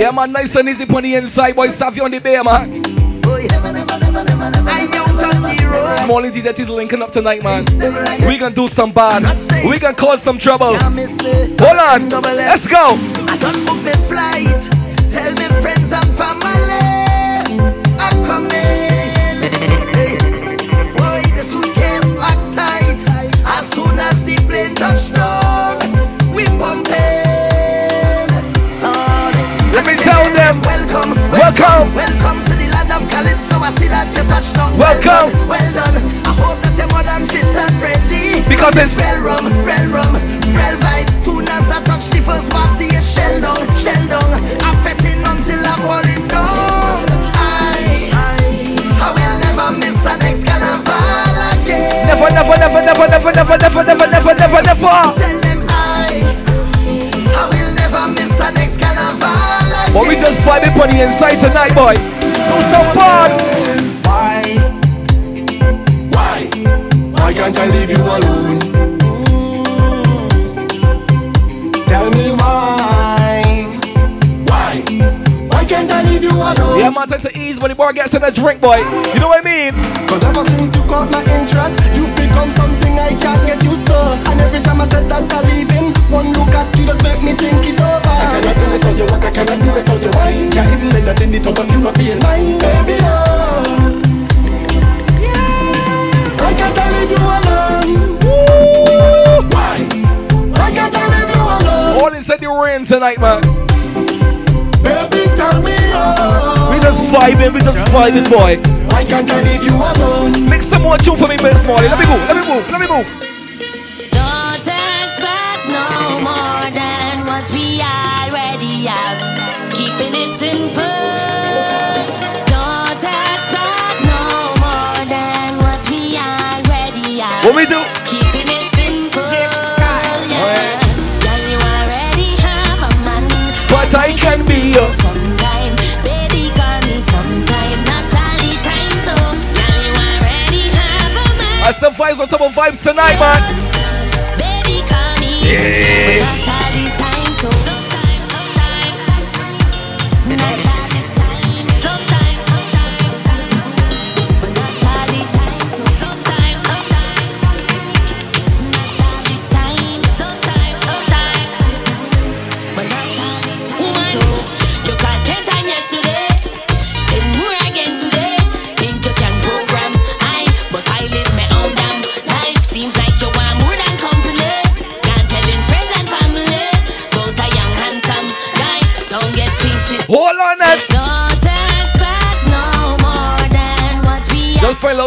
Yeah, man, nice and easy on the inside, boy. Savvy on the bay, man. Small indeed that is linking up tonight, man. We gonna do some bad. We gonna cause some trouble. Hold on. Let's go. I don't book flight. Tell me friends and family. We pumping. Let me them. Welcome, welcome, welcome to the land of Calypso. I see that you touched down. Welcome, well done. I hope that you're more than fit and ready. Because it's real rum, real rum, real vibe. Soon as I touch the first party, it's shell down, shell down. I'm feting until I'm falling down. I, I, I will never miss an next carnival again. Never, never, never, never, never, never, never, never, never, never, never. Tell them I, I will never miss an next carnival. But we just vibing on the inside tonight, boy. Do some fun. Why? Why? Why can't I leave you alone? Tell me why? Why? Why can't I leave you alone? Yeah, man, time to ease when the boy gets in a drink, boy. You know what I mean? Cause ever since you caught my interest, you've become something I can't get used to. And every time I said that I'm leaving, one look at you just make me think it over. I cannot do without your walk, I cannot do without your wine. Can't even let that in the top of you, I feel mine, baby, oh. Yeah. Why can't I leave you alone? Why? Why can't I leave you alone? All inside the rain tonight, man. Baby, tell me, oh. We just vibing, we just vibing, boy. Why can't I leave you alone? Make some more tune for me, Miss Molly. Let me move, let me move, let me move. What we already have. Keeping it simple. Don't expect no more than what we already have. What we do? Keeping it simple. Yeah. Girl, you already have a man. But I can be your sometime. Baby, call me sometime. Not all the time, so. Girl, you already have a man. I some vibes on top of vibes tonight, man. Baby, call me. Yeah.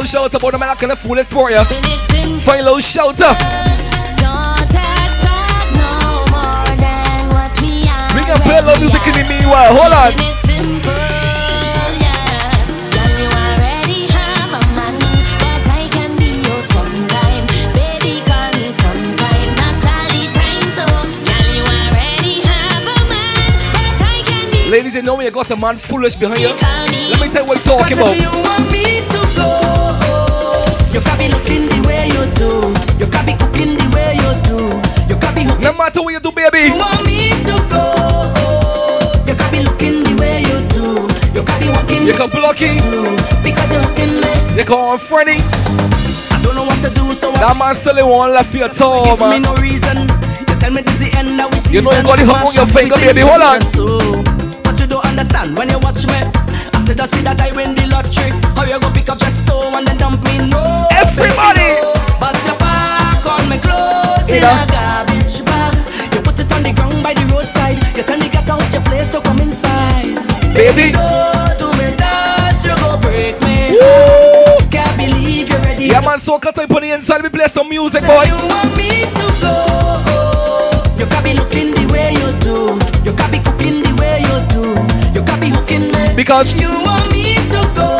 little shelter, but no man, I can fool this for you. Find a little shelter. We can play a little music in the meanwhile. Hold on. Ladies, you know when you got a man foolish behind you. Let me tell you what you're talking about you can be looking the way you do. You can be cooking the way you do. You can be hooking. No matter what you do, baby. You want me to go, you can be looking the way you do. You can be walking. You can block it. Because you're hooking me. You can Freddy. I don't know what to do, so That man still one left for your toe, give me no reason. You tell me this is the end that we see. You know you got the hook on your finger, baby. Hold on. But you don't understand when you watch me. I said I see that I win the lottery. How you go pick up just so and then dump me? No. Everybody. But you back on me clothes in a garbage bag. You put it on the ground by the roadside. You tell me get out your place to come inside. Baby. Don't do me that, you go break me. Can't believe you're ready. Yeah, man, so cut up on the inside. We play some music, boy. You want me to go? Because you want me to go.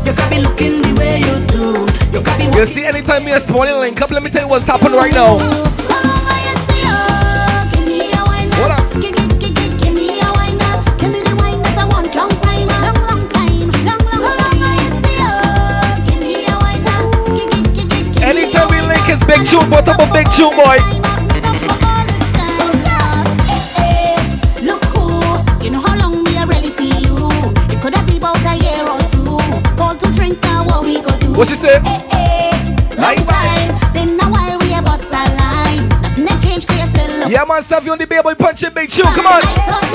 You got me looking the way you do. You got me. You see, anytime me a morning link up, let me tell you what's happening right now. So long as I want. A anytime we link, it's big tune, but up big tune, boy. What she say? Right time. Been a while we a bust a line. Nothing change, cause you still Yeah, man, Savvy on the baby, punch it, big chill. Come on.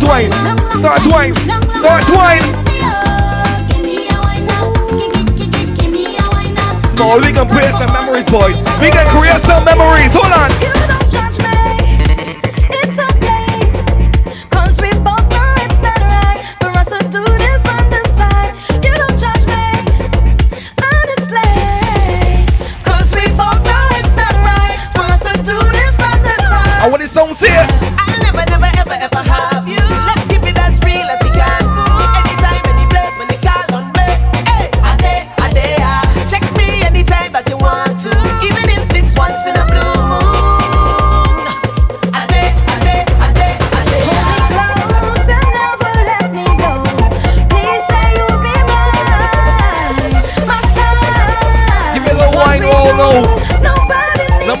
Start wine, start wine, start wine. Small, we can create some memories, boy. We can create some memories. Hold on.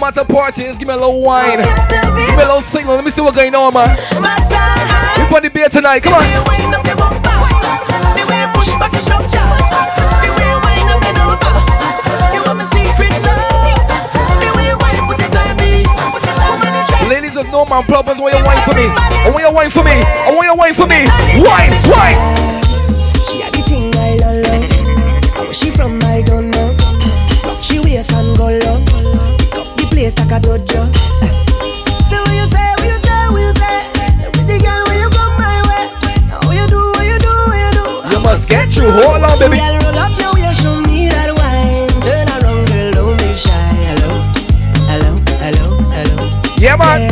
No matter parties, give me a little wine. Give me a little signal. Let me see what's going on, man. We put the beer tonight. Come on. Ladies with no man problems, want your wine for me. I want your wine for me. I want your wine for me. Wine, wine. She had the thing I love. Where she from, I don't like a dojo. Say what you say, what you say, what you say. Girl, when you come my way. What you do, what you do, what you do. You must get through. Hold on, baby. Girl, roll up now, you show me that wine. Turn around, girl, don't be shy. Hello, hello, hello, hello. Yeah, man.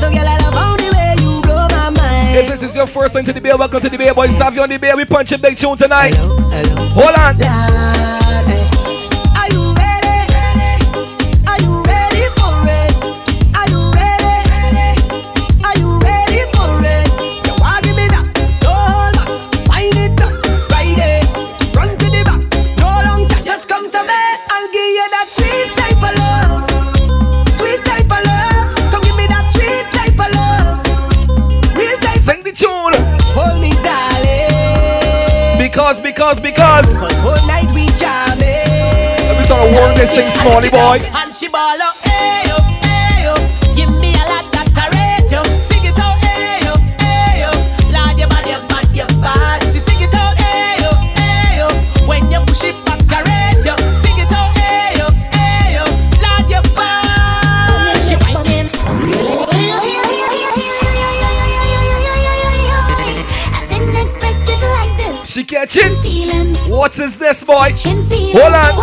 So, girl, I love how the way you blow my mind. If this is your first time to the beer, welcome to the beer, boys. Savvy on the beer. We punch a big tune tonight. Hello, hello. Hold on. Are Because, because. Whole night we jamming. Let me start to work this thing, smallie boy. Boy? Hold on.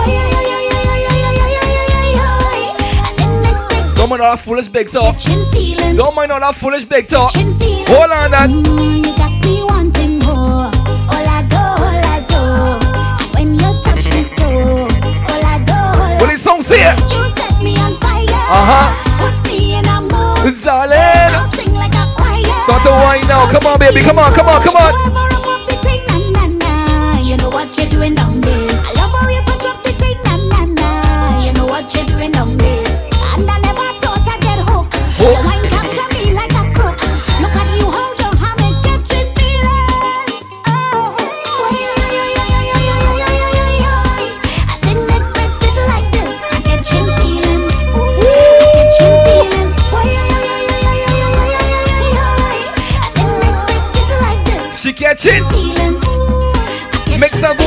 Don't mind all that foolish big talk. Don't mind all that foolish big talk. Hold on, that. Mm, you got me wanting more. All I do, all I do. And when you touch me so, all I do, all What I this song say? You set me on fire. Uh-huh. Put me in a mood. Darling. I'll sing like a choir. Start to wine now. Come on, baby. Come on, come on, come on. You know what you're doing down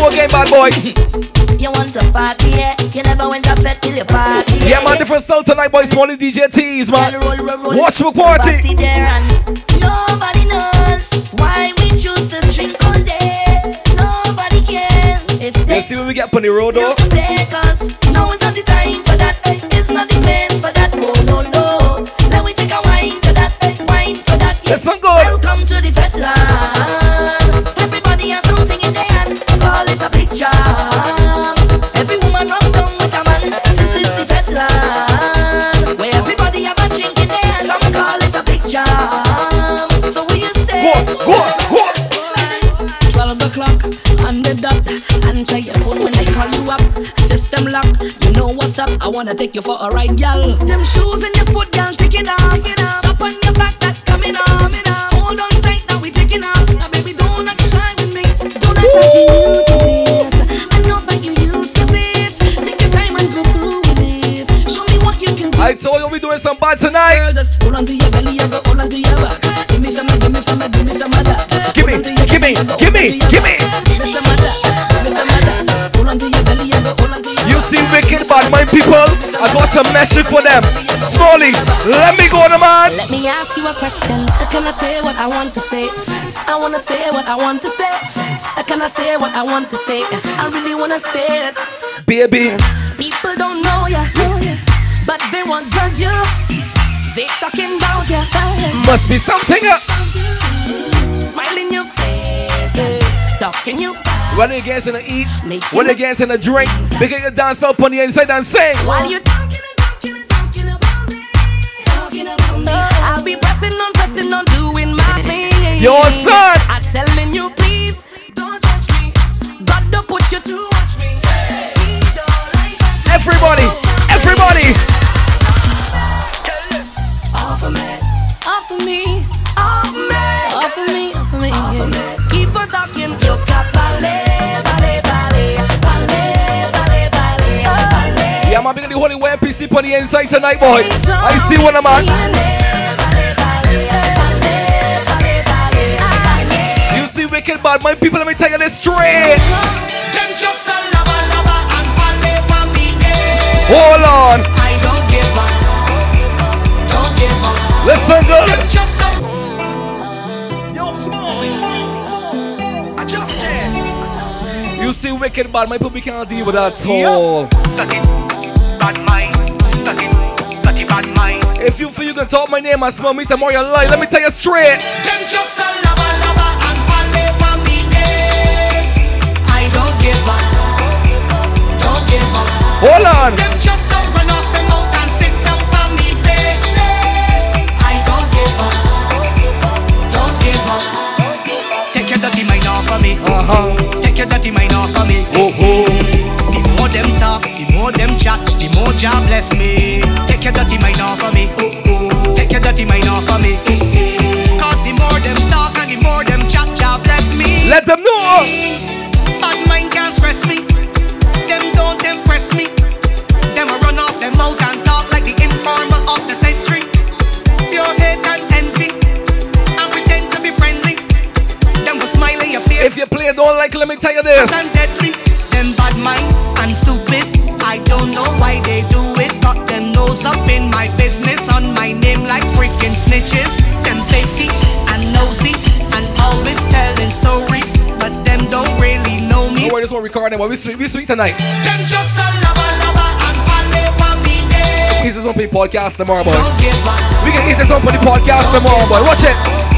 go again, bad boy. You want to party, yeah? You never went to fete till you party. Yeah, man, different sound tonight, boy. Smallie DJ Teaze, man. Roll, roll, roll. Watch the party. there and nobody knows why we choose to drink all day. Nobody cares if You see when we get on the road, though? used to take us. Now it's not the time for that. eh, It's not the place for that. Oh no no. Let take a wine to that. eh, Wine for that. That's Yes. not good. Welcome to the fete what's up. I wanna take you for a ride, gal. Them shoes in your foot, gal, take it off. It off. Up on your back, that coming off. Hold on tight, now we taking off. Now baby, don't act shy with me. Don't act like you new to this. I know that you used to this. Take your time and go through with this. Show me what you can do. I told you we doing some bad tonight. Girl, just hold on to your belly, go hold on to your back. Give me some, give me some, give me some of that. Give me, Hold on to your give me, belly, I go give me, on to your give me. back. Give me wicked bad mind people? I got a message for them. Smallie, let me go on, man. Let me ask you a question. Can I say what I want to say? I wanna say what I want to say. Can I say what I want to say? I really wanna say it. Baby, People don't know ya, but they won't judge you. They talking about ya. must be something. uh, Smile in your face, talking you. When get in the eat, when they get in the drink, they can dance up on the inside and sing. While you talking and talking and talking about me, talking about me, I'll be pressing on, pressing on, doing my thing. Your son. PC on the inside tonight, boy. I see one of man. You see wicked bad mind people, let me tell you this straight. Them just a lava lava and ballet for me. Hold on. I don't give up. Don't give up. Listen good. Them just a Yo, Smallie. I just did. You see wicked bad mind people, we can't deal with that at all. bad mind. If you feel you can talk my name and smell me tomorrow, you're lying. Let me tell you straight. Them just a lava lava and ballet for me. I don't give up. Don't give up. Hold on. Them just a run off them out and sit down for me business. I don't give up. Don't give up. Take your dirty mind off of me. Uh-huh. Take your dirty mind off of me. Oh, oh. The more them talk, the more them chat, the more Jah bless me. Take your dirty mind off of me. Oh, oh. Take your dirty mind off of me. Oh, Cause the more them talk and the more them chat, Jah bless me. Let them know. Bad mind can't stress me. Them don't impress me. Them a run off them mouth and talk like the informer of the century. Pure hate and envy. And pretend to be friendly. Them will smile in your face. If you play don't like, let me tell you this. and deadly. Them bad mind and stupid. I don't know why they do it. Got them nose up in my business on my name like freaking snitches. Them tasty and nosy and always telling stories, but them don't really know me. Don't worry, this one recording, but we sweet, we sweet tonight. Them just a lava lava and for me. Easy play podcast tomorrow, boy. Don't give up. We can easy play podcast tomorrow, boy. Watch it.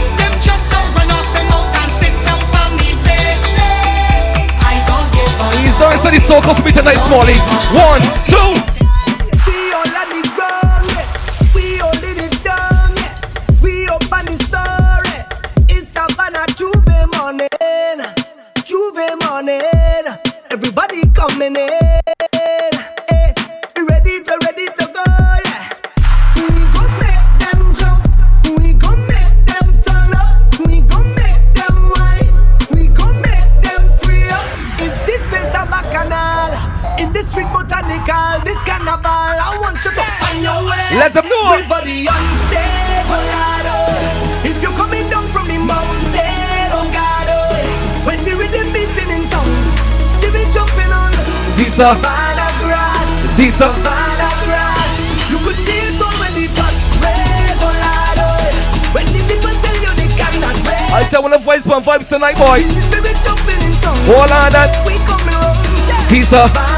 Doing study so cool for me tonight, Smallie. One, two. These are, Savannah grass. are. Savannah grass. You could see it all when the touch wave, oh Lord, oh. When the people tell you they cannot wait. I tell one of voice pump vibes tonight, boy. The spirit jumping in town. Hold on, that. We coming home. These are. Savannah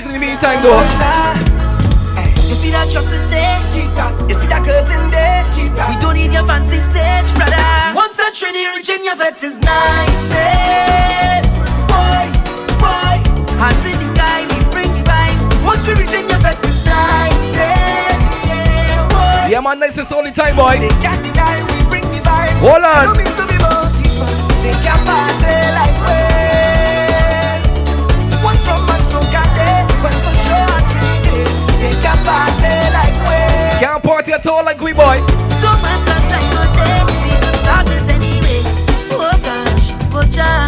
in the meantime, though. you see that trust in there? Keep that. You see that curtain there? Keep that. We don't need your fancy stage, brother. Once that trinity in your vet is niceness. Boy, boy, hands in the sky, we bring the vibes. Once we reach in your vet is niceness. Yeah, boy. Yeah, man, nice is only time, boy. They can't deny we bring the vibes. Hold on. No mean to be bossy, but they can party can party like we. Can't party at all like we, boy. Don't matter time or day, we can start it anyway. Oh gosh, oh Jah,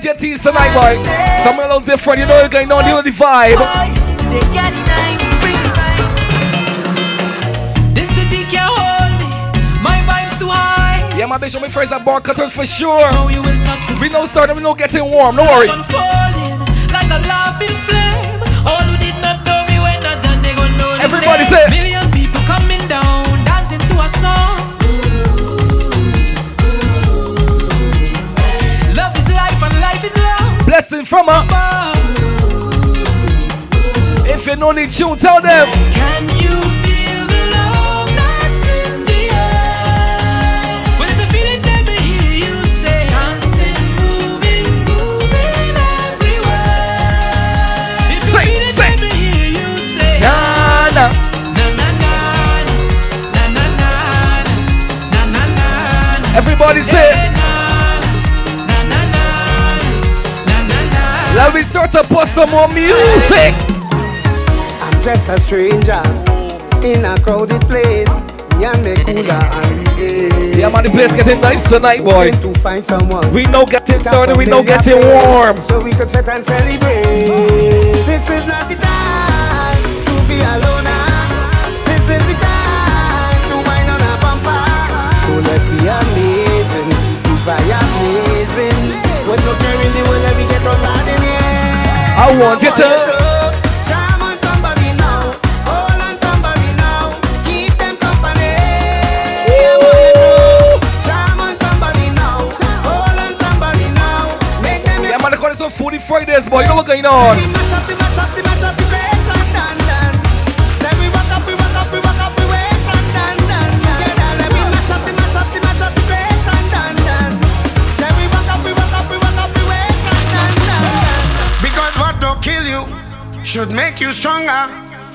DJ Teaze tonight, boy. Something a little different, you know, you're going on, you know the vibe. Boy, They can't deny we bring the vibes. This city can't hold me. My vibe's too high. Yeah, man, bitch, show me first at bar cutters for sure. Now you will touch the We know starting, we know getting warm, no worry. unfolding like blessing from up. If you know the tune, tell them. Can you feel the love that's in the air? Let me hear you say, dancing, moving, moving everywhere. If you feel it, let me hear you say, na na. Everybody say. Let me start to put some more music. I'm just a stranger in a crowded place. Me and me cooler and gay. Yeah, man, the place getting nice tonight, boy. To find someone. We know getting started, we know getting warm. So we could fit and celebrate. Call it some foodie Fridays, boy. You know what's going on? Make you stronger.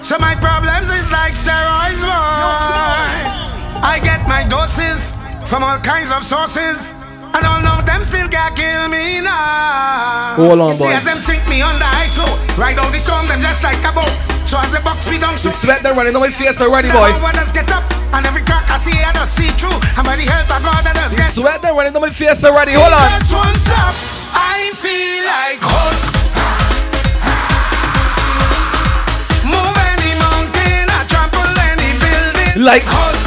So my problems is like steroids, boy. I get my doses from all kinds of sources. And all of them still can't kill me now. Hold on, You see, boy. as them sink me under ice flow. Ride out the storm, them just like a boat. So as the box me down, so The sweat they're running on my face already, boy. ones get up. And every crack I see, I just see through. And by the help of God, I just get sweat they're running on my face already. Hold on. just one stop. I feel like Hulk. Like- Hulk.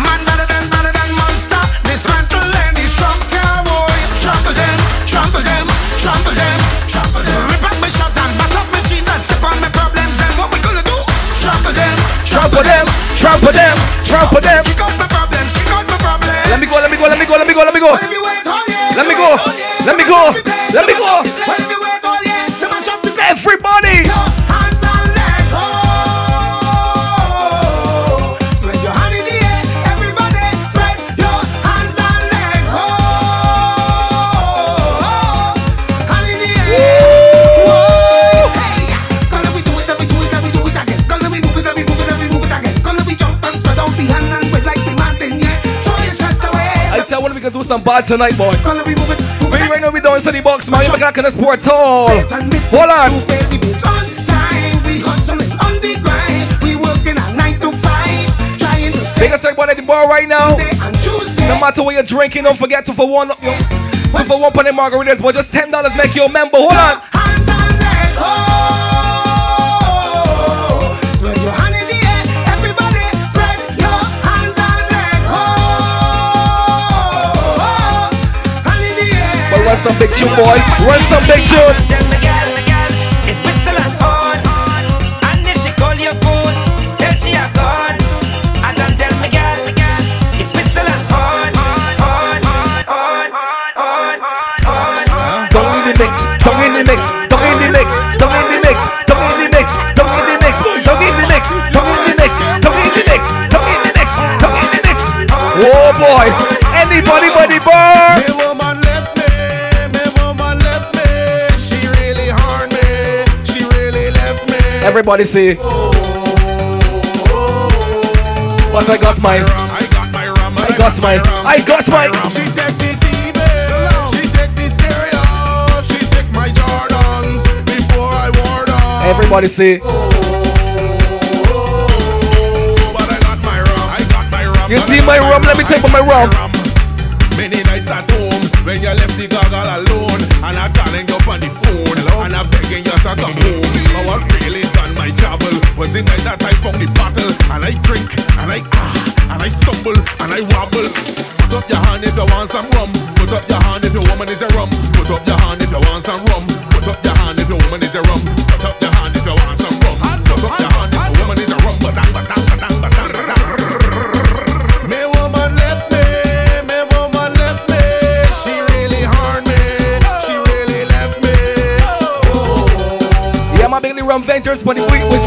Man better than better than monster. Dismantle any structure, boy. Oh, trample them, trample them, trample them, trample them. Rip up my shot and bust up my jeans and step on my problems. Then what we gonna do? Trample them, Trample them, trample them, trample them. Kick out my problems, kick out my problems. Let me go, let me go, let me go, let me go, let me go. Let me wait, oh yeah. Let me go. Let me go. Let me go. Some bad tonight, boy. We move it, move Wait, it. right now we doing Sunny Box, man. You back like in the sports hall. Hold on. Big us everybody at the bar right now. No matter what you're drinking, don't forget to for one, to for one penny margaritas, but just ten dollars make you a member. Hold on. Some big tune, boy. Run some big tune. Don't in the mix, don't in the mix, don't in the mix, don't in the mix, don't in the mix, don't in the mix, don't in the mix, don't don't don't. Oh boy, anybody but the Everybody say. But I got mine. I got my rum, I got mine. I got mine. She take the TV, she take the stereo, she take my Jordans before I wore them. Everybody say. But I got my rum, I got my rum. You see my rum? Let me take my rum. Many nights at home when you left the goggle alone, and I calling you on the phone, and I'm begging you to come home. I was really my. Was the night that I found the bottle, and I drink, and I ah, and I stumble, and I wobble. Put up your hand if you want some rum. Put up your hand if your woman is a rum. Put up your hand if you want some rum. Put up your hand if your woman is a rum. Rum ventures, but the week was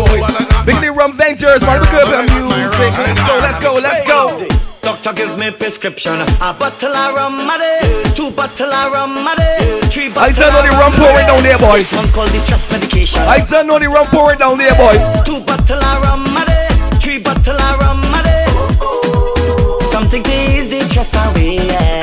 Big rum ventures, man. Look up at music. Let's go, let's go, let's go. Doctor give me prescription A bottle of rum a day Two bottle of rum a day Three I bottle turn on the rum pouring down there, boy. This one called the stress medication I turn on the rum pouring down there, boy. Two bottle of rum a day Three bottle of rum a day Something to ease the stress away yeah.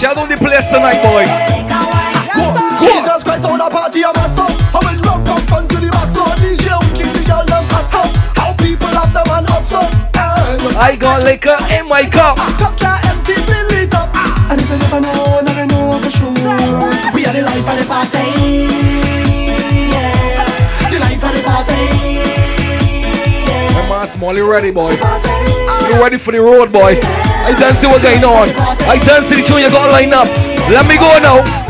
never. We shut down the place tonight, boy. Take a wine. Go, go. Jesus Christ on a party a mad up How it rock up fun to the max so DJ who keep the girl them hats up How people have them and ups up And eh, I got liquor in my cup. cup that empty fill it up And if you never know, now you know for sure We are the life of the party Yeah The life of the party Come on, small, you ready, boy? You ready for the road, boy? I don't see what going on. I don't see the tune you got lined up. Let me go now.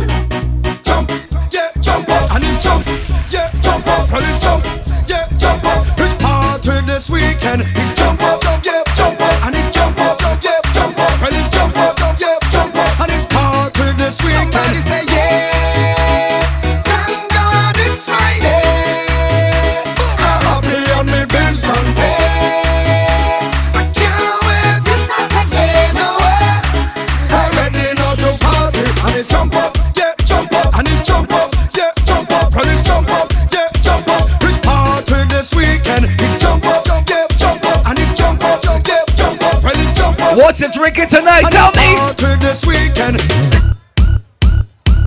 What's you drinking tonight? Tell me. Out with this weekend.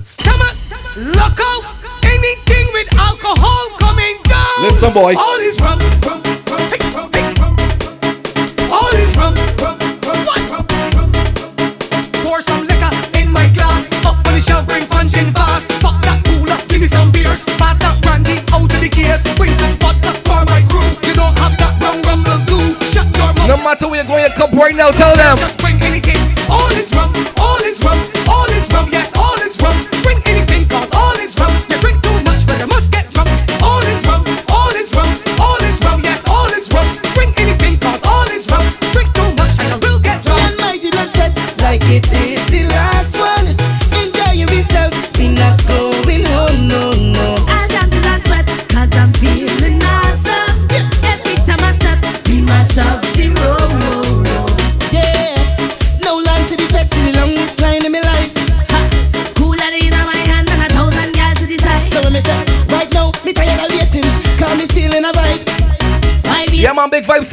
Stomach, look out. Anything with alcohol coming down. Listen, boy. All is rum, right now. Tell them.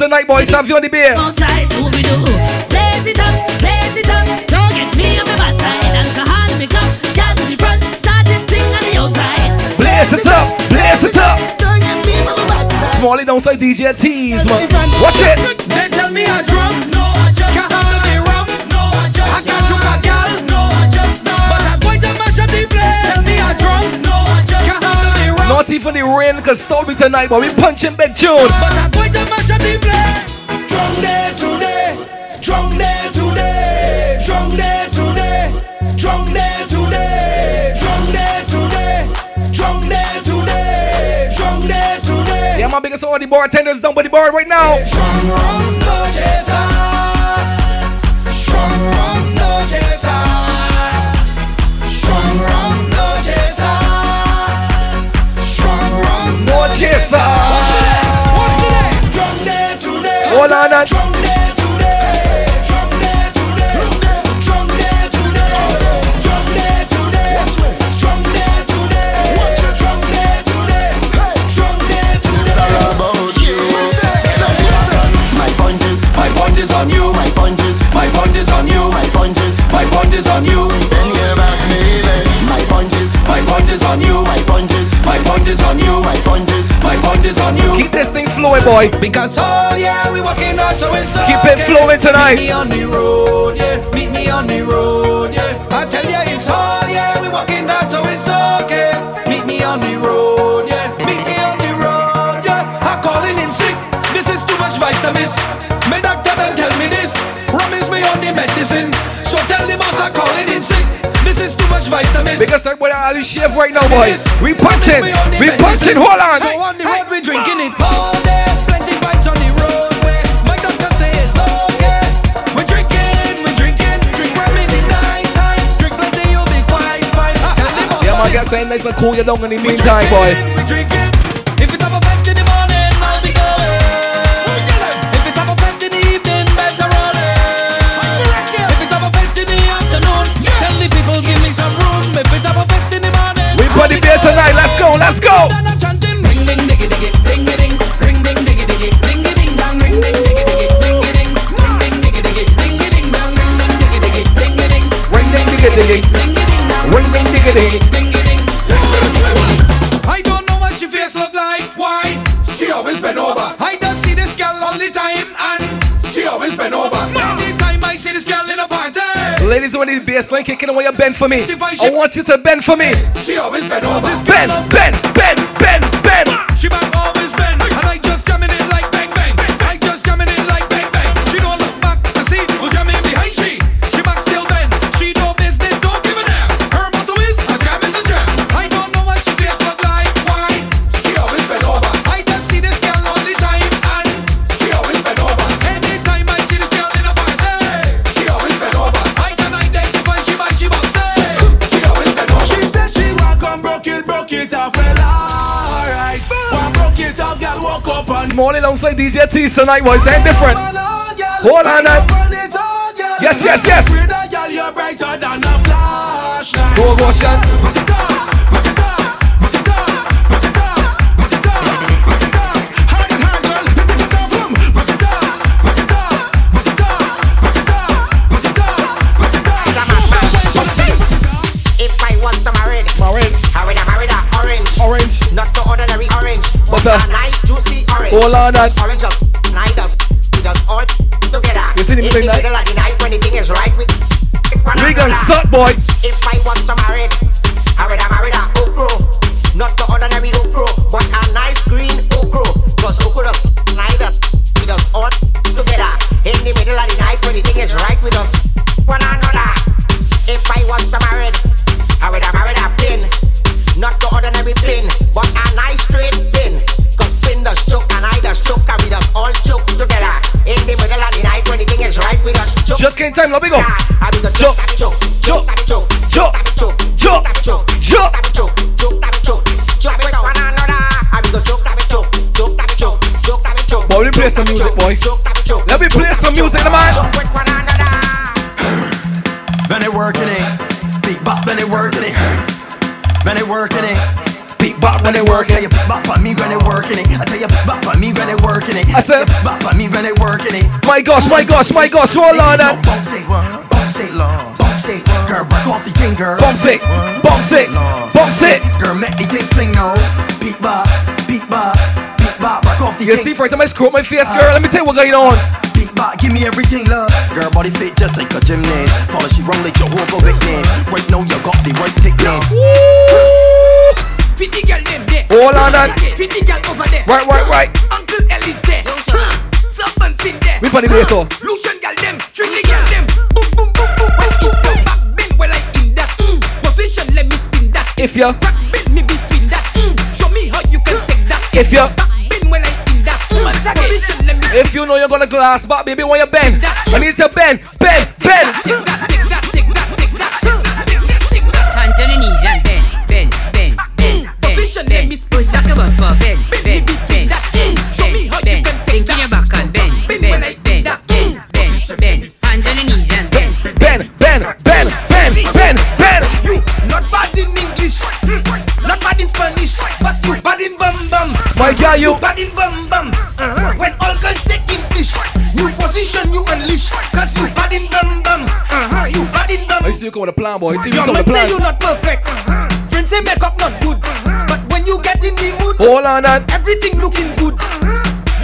Tonight, boys. Have you on the beer? outside? What we do? Blaze it up, blaze it up. Don't get me on my bad side. Alcohol in me cup, girl to the front. Start this thing on the outside. Blaze it up, blaze it up. Don't get me on my bad side. Smallie don't say DJ Teaze, man. Watch it. They tell me I drunk, no, I just can't handle the rum, no, I just I can't choke a gal, handle the rum. Not even the rain stop me tonight, but we punching back tune. But I'm going to mash up the place. Drunk day today, drunk day today, drunk day today, drunk day today, drunk day today, drunk day today, drunk day today. Yeah, my biggest all the bartenders down by the bar right now. Strong rum Day today. Today. Today. Today. Today. Today. Today. Today. On you. On you. Keep this thing flowing, boy. Because oh yeah, we walking out so it's Keep it flowing tonight. Meet me on the road, yeah. Meet me on the road, yeah. I tell ya it's all yeah, we walking out so it's okay. Meet me on the road, yeah. Meet me on the road, yeah. I'm calling in sick. This is too much vitamins. My doctor done tell me this. Rum is me on the medicine. So tell the boss I'm calling in sick. This is too much vitamins. Because everybody Ali shave right now, boys. We punching. We punching. Hold on. So on the road we drinking it all day. Plenty vibes on the roadway. My doctor say okay. We drinking, we drinking, drink rum in the night. Drink plenty, you'll be quite fine. Tell the boss Yeah, man, boy, saying nice and cool you down in the meantime, boy. We the tonight. Let's go. Let's go. Ring ding ding Ladies, when the bass line kicking away, you bend for me. I want you to bend for me. She always been over. Bend, bend, bend, bend, bend. She back always alongside DJ T tonight, boys. Ain't different. Hold on, now. Yes, yes, yes. With a girl, hold on that. Just orange just night just we just all together. You see the In thing the middle of the night when the thing is right We gon' another. suck, boy. If I was to marry, I would have married a okro. Not the ordinary okro, be the choke, stab it, choke, choke, stab it, choke, choke, stab it, choke. Boy, let me play some music, boy. Let me play some music, man. When working it, beat bop when working it. When working it, bop when they working it. Bop on me when they working it. I tell you, bop on me when they working it. I said- bop on me when they working it. My gosh, my gosh, my gosh, hold on. Bounce it, bounce it, bounce it. Girl, break off the thing, girl. Bounce it, bounce it, bounce it. Girl, make the thing fling now. Beat bop, beat bop, beat bop, break off the You see, for time I screw up my face, girl, let me tell you what's going on. Beat bop, give me everything, love. Girl, body fit just like a gymnast. Follow she roll like Jehovah Witness. Right now, you got the right thickness. Fit the girl them there. Hold on that. Fit the girl over there. Right, right, right. Uncle Ellie's there. Serpent's in there. We funny place, oh. Lucian girl them. String the girl them. Boom, boom, boom, boom. When it come back, bend well I in that. Mm. Position, let me spin that. If you, Crack bend me between that. Mm. Show me how you can take that. if you, Back bend when I in that. Position, let me if you know you're gonna glass back, baby, when you bend, I need to bend, bend, bend. take that, take that, up, up, bend, Bend bend, between bend, Show me how you can bend. take that. back and bend, Bend bend, when I bend, bend, bend, bend. Hand to the knees and bend. Bend, bend, bend, bend, bend, bend. You not bad in English, not bad in Spanish, but you bad in bum bum. My girl, you. bad in bum bum. Uh-huh. When all girls take English, new position you unleash, cause you bad in bum bum. Uh-huh. You bad in bum. I see you come with a plan, boy. See you Your come man with a say you plan. not perfect. Uh-huh. Friends say makeup not good, uh-huh. but when you get in the mood, Hold on that. everything looking good.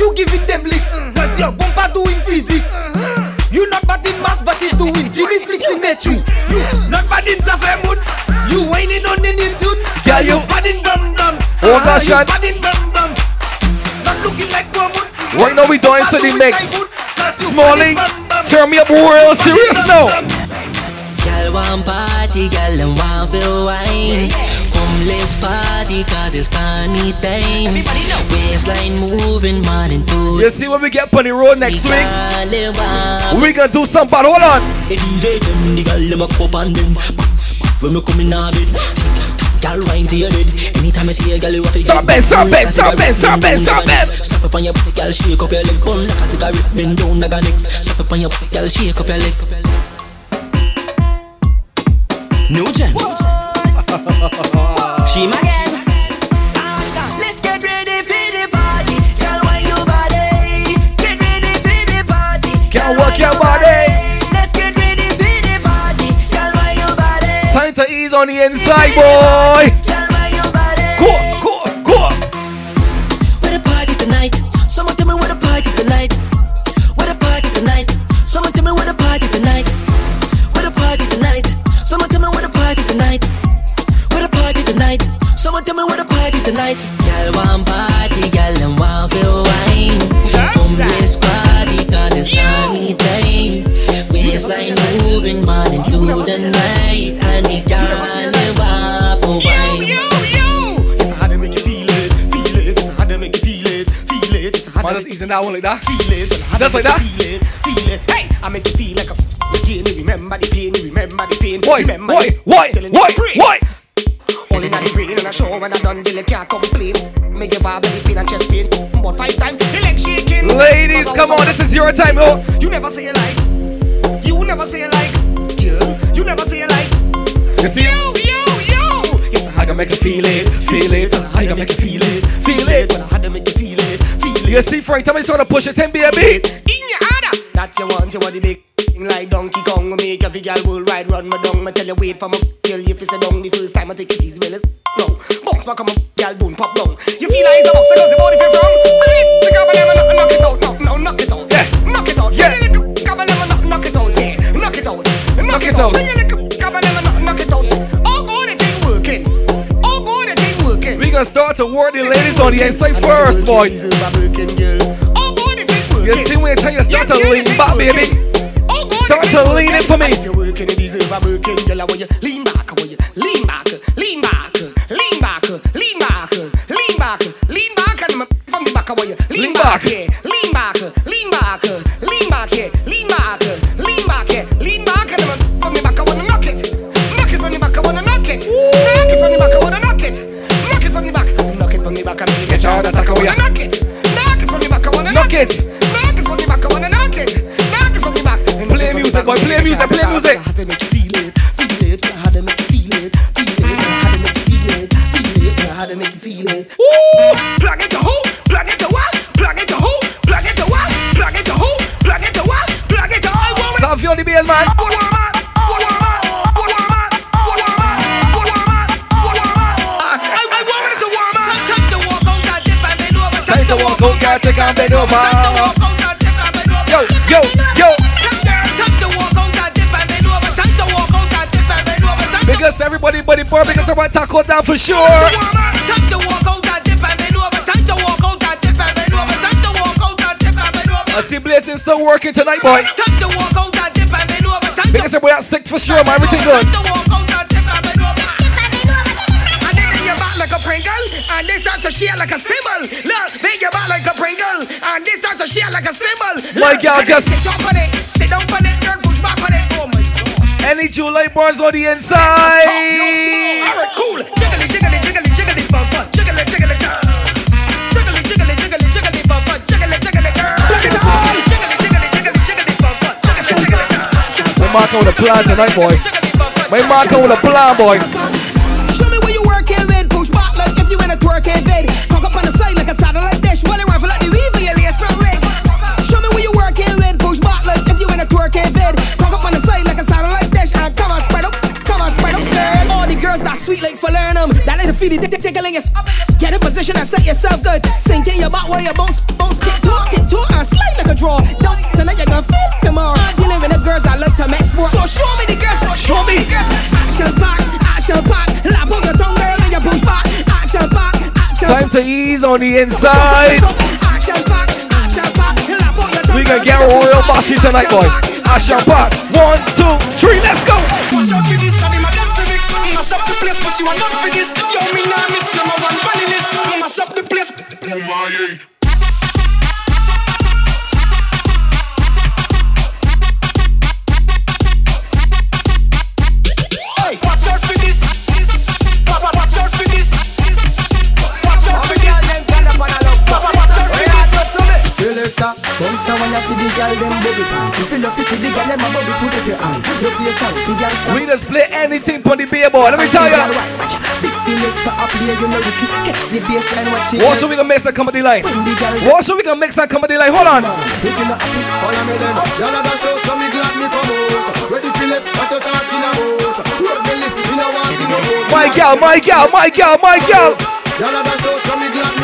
You giving them licks, cause your bumper doing physics. You not bad in mass, but it doing Jimmy flicks in matrix. You not bad in Zafir mood. You whining on the new tune. Yeah, you. bad in bum bum. Oh, Ah, gosh, you shot. bad in bum bum. Not looking like woman. Right now we doing to the mix. Smallie, turn me up real serious now. Girl want party, girl and want feel wine. Homeless party cause it's carny time. Waistline moving morning to You see when we get on the road next week, week. we gonna do some bad. Hold on. The DJ them, the girl them a cup on them. When me come in a bed, girl wine to your head. Anytime I see a girl, you have to Stop it, stop it, stop it, stop it, stop it. Stop up on your body, girl, shake up your leg. Bun like a cigarette, bend down like a next. Stop up on your body, girl, shake up your leg. New gen. she my gang. Let's get ready for the party. Girl, why you body? Get ready for the party. Girl, work your body. Let's get ready for the party. Girl, why you body? Time to ease on the inside, boy. That one like that. feel it. Just like that? Feel it, feel it. Hey, I make you feel like a again. You remember the pain, you remember the pain. Why, remember why, the- why, the why, why? Only in the brain and I show when I done till you can't complain. Make your vibe belly pain and chest pain. But five times, the leg shaking. Ladies, come on, this is your time, oh. You never say you like. You never say you like. Girl, you never say you like. You see? You see, Frank, tell me sort of push it, 10 baby. In your order. That's you want, you want the big thing like Donkey Kong. We make every girl will ride, run my dung. Me tell you wait for my girl. If it's say down the first time, I take it easy, well as no. On my girl, don't on the inside first, boy. Oh, ain't working. You see when you tell you start to Yeah, lean back, baby. Oh, Start to lean in for me. If you're working, you deserve a working. Girl, I want you lean back, take and bend over. Yo, yo, yo. Because everybody, buddy, boy, because I want to tackle down for sure. I see Blazing still working tonight, boy. Because everybody out six for sure, man. Everything good. And they start to like a sim and they start to shake like a cymbal. My girl just- sit down on it, sit down on it, girl, push back on it. Oh my gosh. Any July bars on the inside. right, cool. Jiggly, jiggly, jiggly, jiggly, bum, bum. Jiggly, jiggly. Jiggly, jiggly, jiggly, jiggly, bum, bum. Jiggly, jiggly, girl. Plug it on. Jiggly, jiggly, jiggly, jiggly, bum, bum. Jiggly, jiggly, girl. My marker with a plan tonight, boy. My with a plan, boy. Sweet like for learn 'em. That little feely tick tick tickling is. Get in position and set yourself good. Sink in your back while you bounce, bounce, tip toe, tip toe, and slide like a draw. Don't tonight you're gonna feel tomorrow. I'm Dealing with the girls that like to make sport. So show me the girls. Show me the girls. Action pack, action pack. Lap on your tongue, girl, and you push back. Action pack, action Time to ease on the inside. Action pack, action pack. Lap on your tongue. We gonna get a royal bossy tonight, boy. Action pack. One, two, three, let's go. This. Selector, come say when you see the girl them bubble pan. If you love to see the girl them a bubble, put it your hand. You play a song, the girl. We just play anything for the beer boy. Let me tell you. Selector up here, you know the kick. Get the baseline, watch it. Also, we gonna mix that comedy line. Also, we gonna mix that comedy line. Hold on. If you not happy, follow me then. Y'all are dance out, me glad me come out. Ready for let what you talking about. Road me lift, me no want see no. My gal, my gal, my gal, my gal. Y'all are dance out, me glad me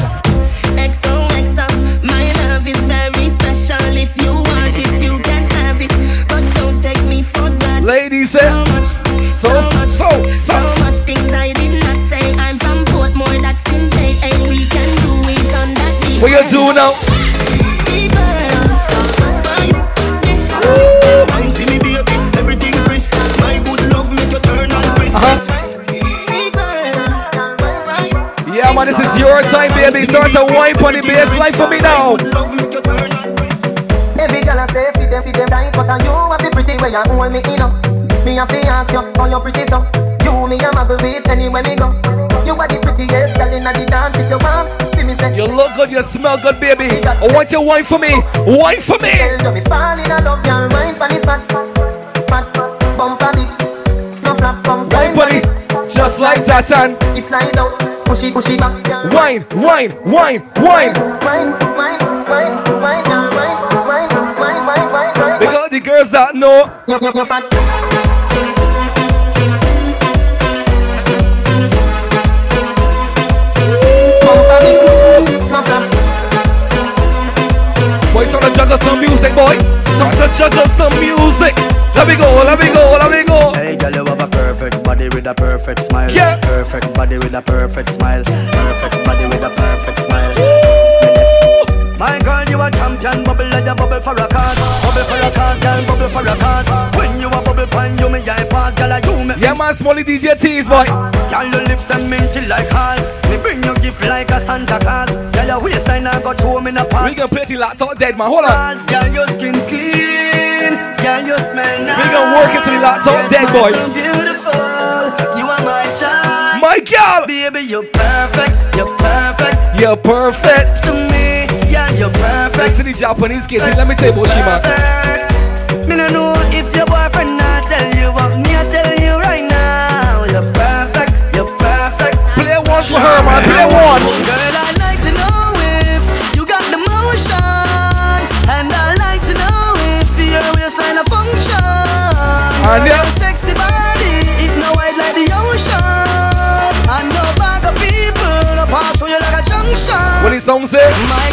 turn on Christmas. Uh-huh. Yeah, man, this is your time, baby. Start to wipe on the bass line for me now. Every girl I say fit them, fit them tight, but I you have the pretty way you hold me in up. Me a fi ask you how you pretty so. You me a muggle with anywhere me go. You are the prettiest girl in the dance. If you want, feel me say. You look good, you smell good, baby. I want you wine for me. Wine for me. Girl, you be falling in love, girl. Wine for this fat, fat, bumper beat. No flap, bump, Wine for it. Just like that, and It's slide out, push it, push it back, wine, wine, wine, wine. Wine, wine, wine, wine. Wine, wine, wine, wine, wine, wine. They got the girls that know. You, you, you fat. Boy, start to juggle some music, boy. Start to juggle some music. Let me go, let me go, let me go. Hey girl, you have a perfect body with a perfect smile. Yeah. Perfect body with a perfect smile. Perfect body with a perfect smile. My girl, you a champion, bubble like a bubble for a cause. Bubble for a cause, girl, bubble for a cause. When you a bubble pan, you me I pass, girl, you me. Yeah, man, Smallie DJ Teaze, boy. Girl, your lips them minty like hearts. Me bring you gift like a Santa Claus. Girl, your waistline I got me in a pass. We gonna play till laptop dead, man. Hold on. Girl, your skin clean. Girl, you smell nice. We gonna work it till the laptop dead, boy. So beautiful. You are my child. My girl. Baby, you're perfect. You're perfect You're perfect. to me. You're perfect. To the Japanese kids. Let me tell you about she, Me no know if your boyfriend not tell you, but me I tell you right now. You're perfect. You're perfect. Play one for her, man. Play one. Girl, I'd like to know if you got the motion, and I'd like to know if your waistline a function. And Your sexy body, it no wide like the ocean, bag of people pass through you like a junction. What the song say? My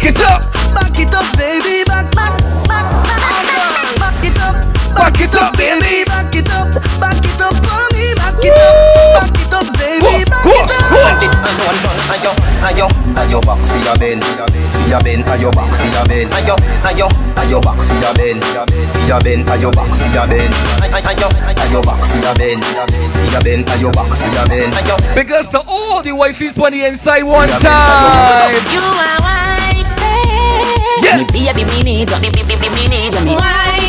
Back it up. Back it up, baby, back, back, back, back, back it up, Back it up, baby. back it up, back it up for me, back it up, back it up, baby, back Go, it go. up. Ayo, ayo, ayo back for your bend, for your bend, ayo back for your bend, ayo, ayo, ayo back for your bend, for your bend, ayo back for your bend, ayo, ayo. Back for your bend, for your bend, ayo back for your bend, ayo. Because all the wifeys on the inside one time. You are wifey. Yeah. Me baby, me need you. Me, me, me, me, me need you. Me wifey.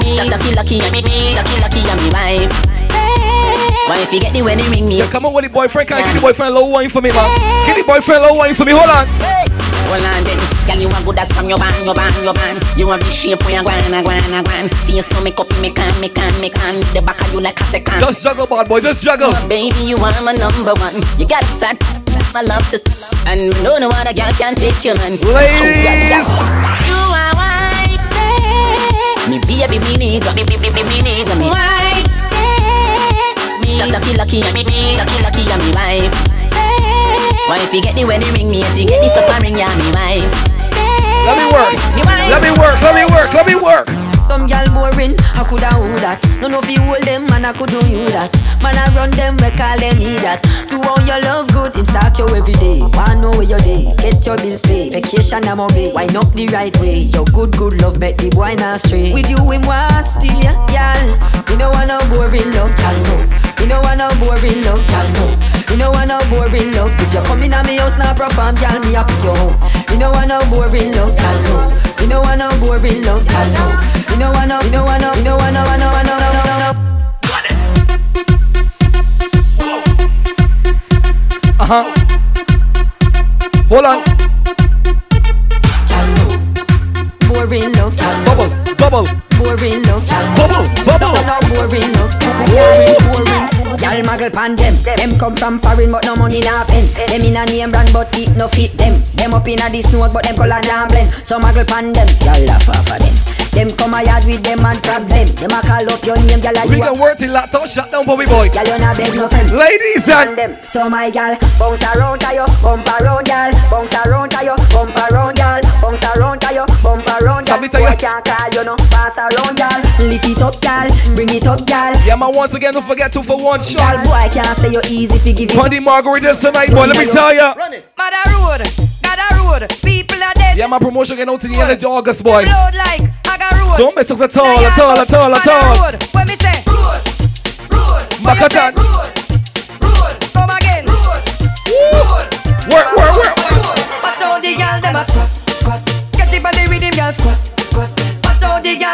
Me lucky, lucky, me, me lucky, lucky, I'm me wife. Wifey get the wedding ring me. Yeah, come on with the boyfriend. Can I give the boyfriend a little wine for me, man? Give the boyfriend a little wine for me. Hold on. Hold on then, girl you want good as from your band, your band, your band. You want the shape where you gwan, gwan, gwan. Face no make up, make can, make can, make can. The back of you like a second. Just juggle, bad boy. Just juggle. Baby, you are my number one. You got fat, my love to, and no no other girl can take you, man. Ladies. You are wifey. Eh. Me baby, me you. Me, me, me, me, me need you. Me lucky, lucky, me, lucky, lucky, me wife. Eh. Wifey get the wedding ring, me to get the supper ring, yeah, me wife. Eh. Let me work. Let me work. Let me work. Let me work. Some gal boring, I coulda who that. No if you hold them, man, I could do you that. Man, I run them, we call them me that. To all your love good, him start you every day. Wanna know where your day, get your bills paid. Vacation I'm obey, wind up the right way. Your good, good love, make the boy not stray. With you, him want stay, gal. You know I no boring love, gal no. You know I no boring love, gal no. You know I no boring love. If you come in at me house, now perform, gal, me up to your home. You know I no boring love, gal no. You know I no boring love, gal no. You know I know, you know I know, you know I know, I know, I know, I know, I know. Uh huh. Hold on. Boring love, Bubble, bubble, boring love, bubble, bubble. boring love, boring, boring. Y'all muggle pan them, them come from foreign but no money na pen. Them in a name brand but it no fit them. Them up in a this note but them color na blend. So muggle pan them, y'all laugh off of them. Them come a yard with them and problem. Them a call up your name, y'all a you a can work till laptop shut down, Bobby boy. Y'all you not beg no friend. Ladies and them. So my gal, bounce around to you, bump around, gal, bounce around to you, bump around, gal, bounce around to you, around, gal. Sabi tayo. Boy can't call you no, pass around, gal. Lift it up, gal, bring it up, gal. yeah, man. Once again, don't forget two for one Gal, shots. boy can't say you're easy if you give it. Pondy Margaritas tonight, boy. Let me tell ya. Mother road, Mother road, people are dead. Yeah, my promotion getting out to the end of August, boy. Load like Aga road. Don't mess up at all, at all, at all, at all. Road, when me say road, road, Makatan. come again. Road, Work, work, work. Watch how the gal dem a squat, it by the rhythm, gal squat, squat. Watch how the gal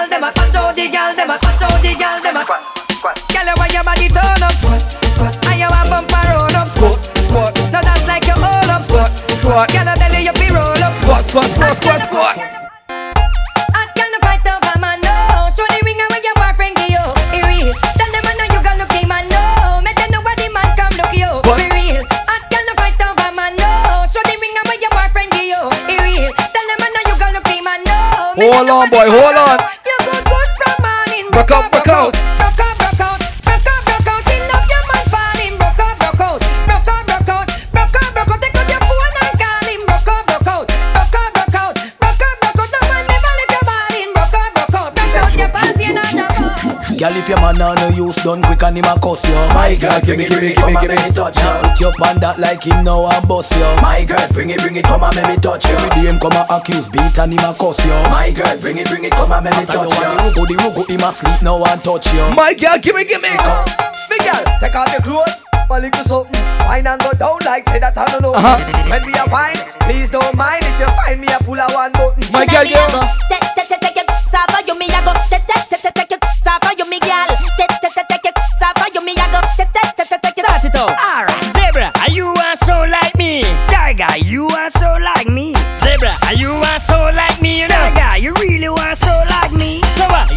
use done quick and him a cuss you My girl, bring it, bring it, come and make me touch you Put your pan that like him now and bust you My girl, bring it, bring it, come and make me touch you Every day him come and accuse, beat and him a cuss you My girl, bring it, bring it, come and make me touch you Rugo, the rugo, him a fleet now and touch you My girl, gimme, gimme. Big girl, take off your clothes a little something. Wine and go down like say that I don't know. Uh-huh. When we a wine, please don't mind. If you find me a pull a one button. My girl, me yeah.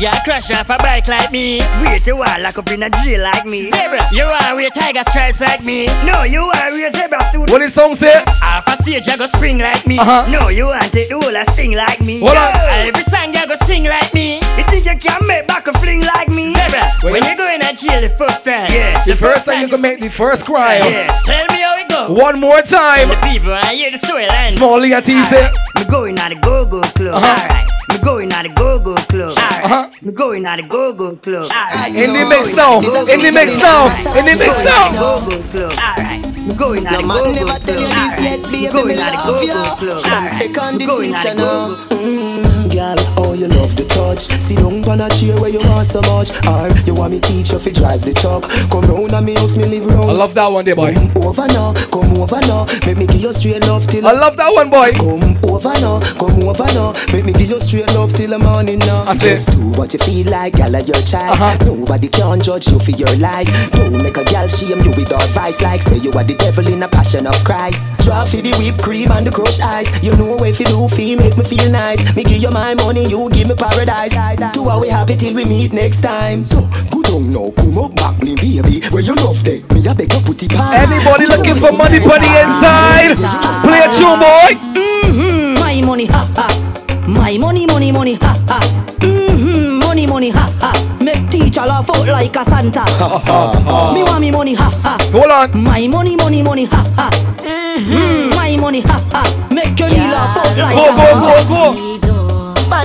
You crash off a bike like me. Wait a while, lock up in a jail like me. Zebra, you are wear tiger stripes like me. No, you are wear zebra suit. What the song say? Half a stage, you go spring like me. Uh-huh. No, you want take the whole a sting like me. Hold on. Every song you go sing like me. You think you can make back a fling like me? Zebra, Wait. when you go in a jail the first time. Yeah, The first time you can make the first cry. yeah, tell me how it go. One more time. The people I hear the story line. Small at easy. Me going at the go-go club. Uh-huh. Alright. Me going at the go-go club. Alright. Uh-huh. Me going at the go-go club. Alright. In the mix now. In the mix now. In the mix now. Go-go club. Alright. Me going at No the man go-go never tell you club. this yet, Alright. baby, Me going me at the love you. go-go club. Come take on the teacher now. Girl, oh you love the touch. Sit down on a chair where you want so much. Or you want me teach you fi drive the truck. Come round and me house me live round. I love that one there, boy. Come over now, come over now. Make me give you straight love till I love that one, boy. Come over now, come over now. Make me give you straight love till the morning now. I say- Just do what you feel like, gal of your choice. Uh-huh. Nobody can judge you for your life. Don't make a gal shame you with advice like say you are the devil in a passion of Christ. Draw for the whipped cream and the crushed ice. You know if you do feel make me feel nice. Me give you my money, you give me paradise. Two are we happy till we meet next time. So good on now, come up back me baby. Where you love day, me a beg you put it on. Anybody looking for money for the inside? Play a tune, boy. Mm-hmm, my money, ha ha. My money, money, money, ha ha. Mm-hmm, money, money, ha ha. Make teacher laugh out like a Santa. me want me money, ha ha. Hold on. My money, money, money, ha ha. Mm-hmm, my money, ha ha. Make your knee laugh out like Go, a go, Santa. go, go.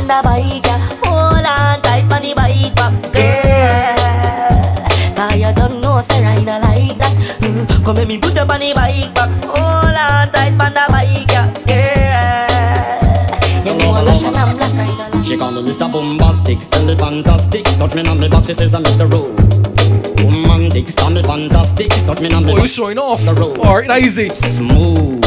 Panda bike, yeah. hold on tight on the bike back, girl. Cause you don't know, say I not like that. Mm, Come let me put up on the bike back, hold on tight on the bike, yeah, girl. You know Russian and black, I don't She call me Mr. Bombastic, send me fantastic. Touch me on me back, she says I'm Mr. Romantic, call me fantastic. Touch me on me Oh, back. you showing off. The road. Alright, now easy. Smooth.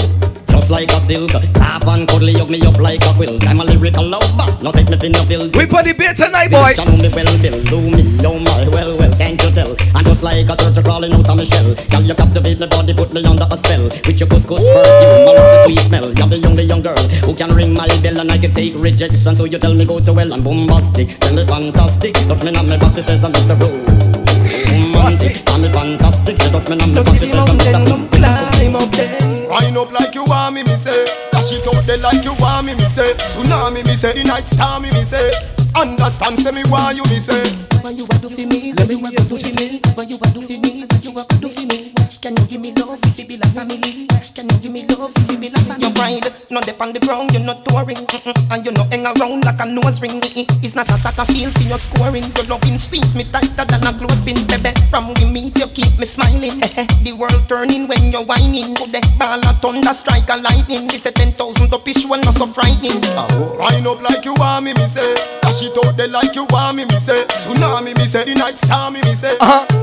Just like a silk, soft and cuddly, hug me up like a quilt. I'm a lyrical lover, no take me thin no bill. We put the beat tonight, boy. You know me well, Bill, do me, oh my, well, well, can't you tell? I'm just like a turtle crawling out of my shell. Girl, you captivate my body, put me under a spell. With your couscous perfume, I love the sweet smell. You're the only young girl who can ring my bell and I can take rejection. So you tell me go to well, I'm bombastic, tell me fantastic. Touch me on my back, she says I'm Mr. Romantic, tell me fantastic. She touch me on my No back, see she the says I'm mountain, Mr. come climb up there. Wind up like you want me, me say. Dash it out there like you want me, me say. Tsunami, me say. The night star, me, me say. Understand, say me why you, me say. What you a do for me? What you do for me? What you a do for me? What you a do for me? Can you give me love if it be like family? Can you give me love if it be like family? Your pride, no dip on the ground, you're not touring, mm-mm. and you no hang around like a nose ring. mm-mm. It's not a soccer field for your scoring. Your loving squeeze me tighter than a clothespin, baby. From we meet, you keep me smiling. the world turning when you're whining. Go the ball a thunder, strike a lightning. She said ten thousand up, she well not so frightening. Wind up like you want me, me say. Dash it out there like you want me, me say. Tsunami, me say. The night star, me, me say.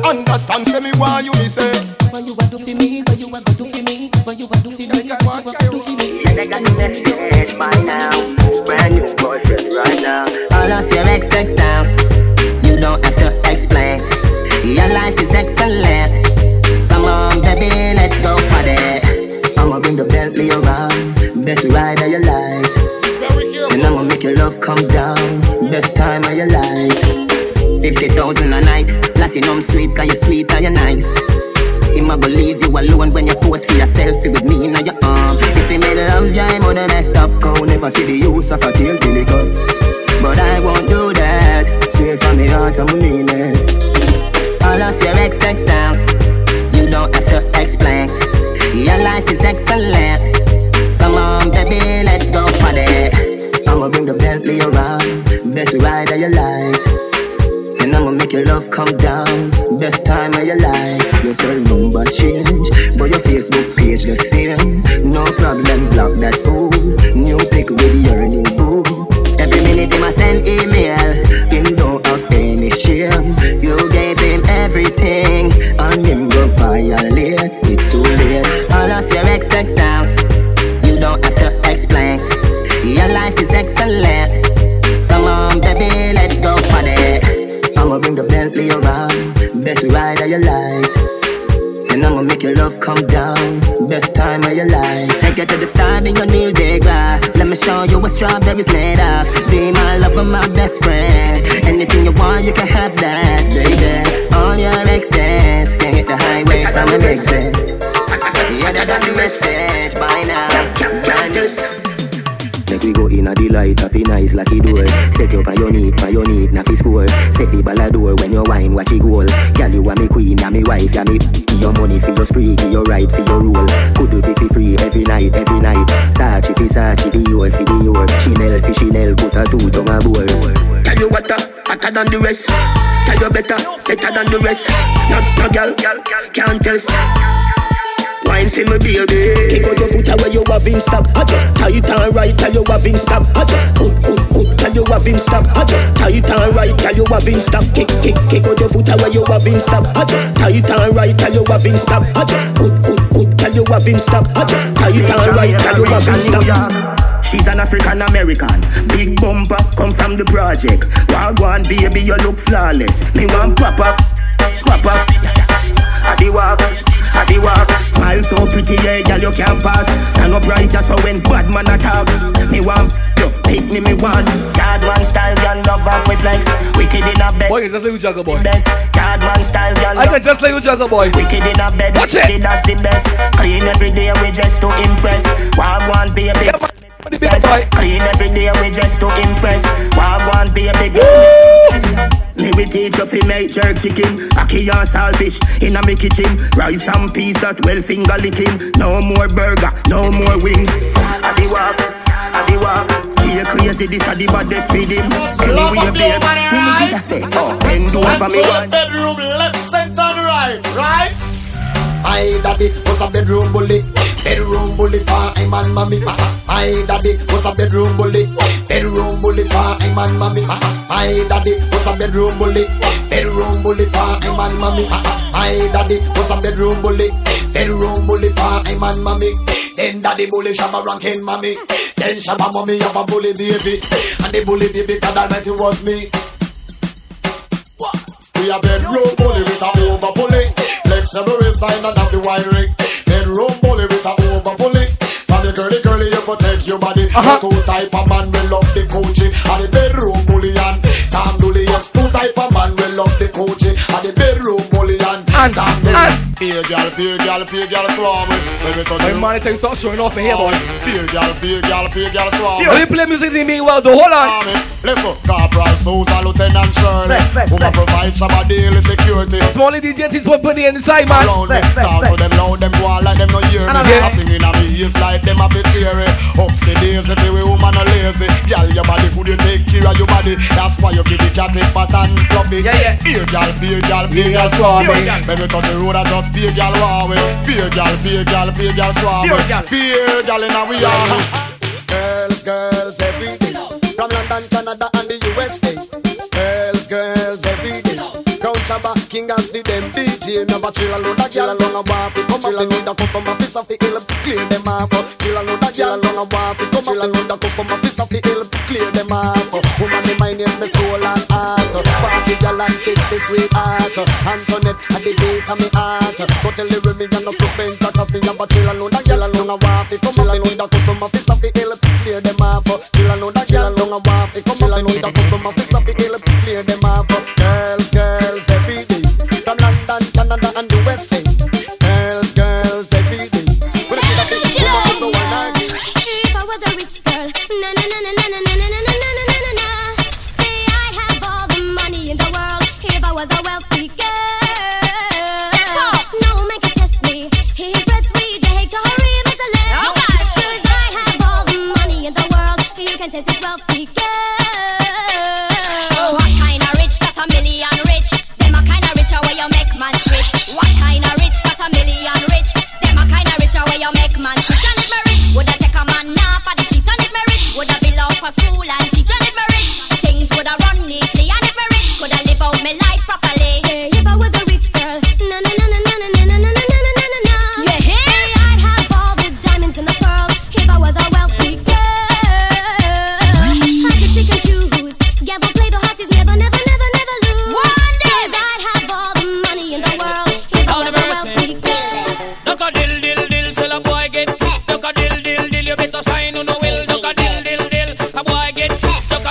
Understand, say me why you, me say. What you a do for me? What you a do for me? What you a do for me? What you a do for me? I got now. Brand new right now. All of your out. You don't have to explain. Your life is excellent. Come on, baby, let's go party. I'ma bring the Bentley around, best ride of your life. I'ma make your love come down, best time of your life. 50,000 a night, platinum sweet, you're sweet and you're nice. Him a go leave you alone when you pose for your selfie with me in your arm. Uh. If he made love, I'm on a messed up cow. Never see the use of a tail till it come. But I won't do that. Straight from the heart, I'm mean it. All of your XX out. You don't have to explain. Your life is excellent. Come on, baby, let's go for it. I'ma bring the Bentley around. Best ride of your life. And I'ma make your love come down. Best time of your life. Your cell number change, but your Facebook page the same. Strawberries made of. Be my lover, my best friend. Anything you want, you can have that, baby. All your excess can hit the highway from an exit. Yeah, that done the message by now. Brand new. Make we go in a delight, nice lucky door. Set you on your knee, on your knee, na fi score. Set the ball a door when you wine, watch it goal. Girl, you are me queen, ya me wife, ya me. Your money for your spree, give your right for your rule. Could do be fi free every night, every night. Sachi fi Sachi, Dior fi Dior. Chanel fi Chanel, put a two tongue a boy. Tell you what, uh, hotter than the rest. Tell you better, better than the rest. No, no girl, can't test. Wine for me baby. Kick out your foot away you have in stop I just tight and right tell you have in stop I just good good good tell you have in stop I just tight and right tell you have in stop Kick kick kick out your foot away you have in stop I just tight and right tell you have in stop I just good good good tell you have in stop I just tight and right tell you have in stop She's an African American. Big bumper come from the project. Wagwan baby, you look flawless. Me want pop off, pop off. I the walk, I the walk. Smile so pretty, yeah, girl you can't pass. Stand up brighter so when bad man attack, me want you pick me, me want. Bad man style, girl love off with flex. Wicked in a bed. Boy, just like you juggle boy. Best. Bad man style, girl. I can just like you juggle boy. Wicked in a bed. Watch it. That's the best. Clean every day, we just to impress. Wagwan baby. Yes. Clean every day, we just to impress. Wagwan baby. Yes. Me we teach you fi make jerk chicken Aki and saltfish in a me kitchen Rice and peas that well finger licking No more burger, no more wings I the walk, I the walk She crazy, this a the baddest rhythm Anyway, babe, who me get a say? Oh, bend over me one bedroom, left, center, right, right? My daddy was a bedroom bully, bedroom bully for him and mommy. My daddy was a bedroom bully, bedroom bully for him and mommy. My daddy was a bedroom bully, bedroom bully for and mommy. My daddy was a bedroom bully, bedroom bully for him and mommy. Then daddy bully shabba ranking mommy. Then shabba mommy have a bully baby, and the bully baby God Almighty was me. We a bedroom bully with a. Flexible waistline and have the wiring. Bedroom bully with a over bully. For the girly girly you protect your body. Uh-huh. Two type of man will love the coachy. And the bedroom bully and Tom Dooley. Yes, two type of man will love the coachy. And the bedroom bully and Tom Dooley. Pay girl, pay girl, pay girl, swab it. Let me touch My you. money thing start showing off in here, boy. Pay girl, pay girl, pay girl, swab Let me play music in me well, though. Hold on. Listen, Corporal Sousa, Lieutenant Shirley. Who ma provide Shabba daily security. Smallie DJ is what put the inside, man. Round me, talk to them loud, them on like them no hear me. I sing in a me ears like them a be cheery. Up the days, if we woman a lazy. Girl, your body could you take care of your body? That's why you keep the cat it fat and fluffy. Yeah, yeah. Beer girl, beer girl, beer girl, swabby. When we touch the road, I just beer girl, wow. Eh. Beer girl, beer girl, beer girl, swabby. Beer eh. girl in a we army. Girls, girls, everything. From London, Canada, and the USA. Girls, girls, everything. Crown Shabba, King as the them DJ Never chill alone, a girl alone a walk it Come up, need a customer, piece of the hill Clear them off Chill alone, a girl alone a walk it Come up, need a customer, piece of the hill Clear them off Woman, the mind is my soul and heart the gal and kiss the sweetheart Antoinette at the beat of me heart. But tell the women I'm not stupid Talk of me about chill alone That gal alone I want it. Come along with the customer Fist of the hill Clear them off. Chill alone that gal alone I want it. Come along with the customer man. She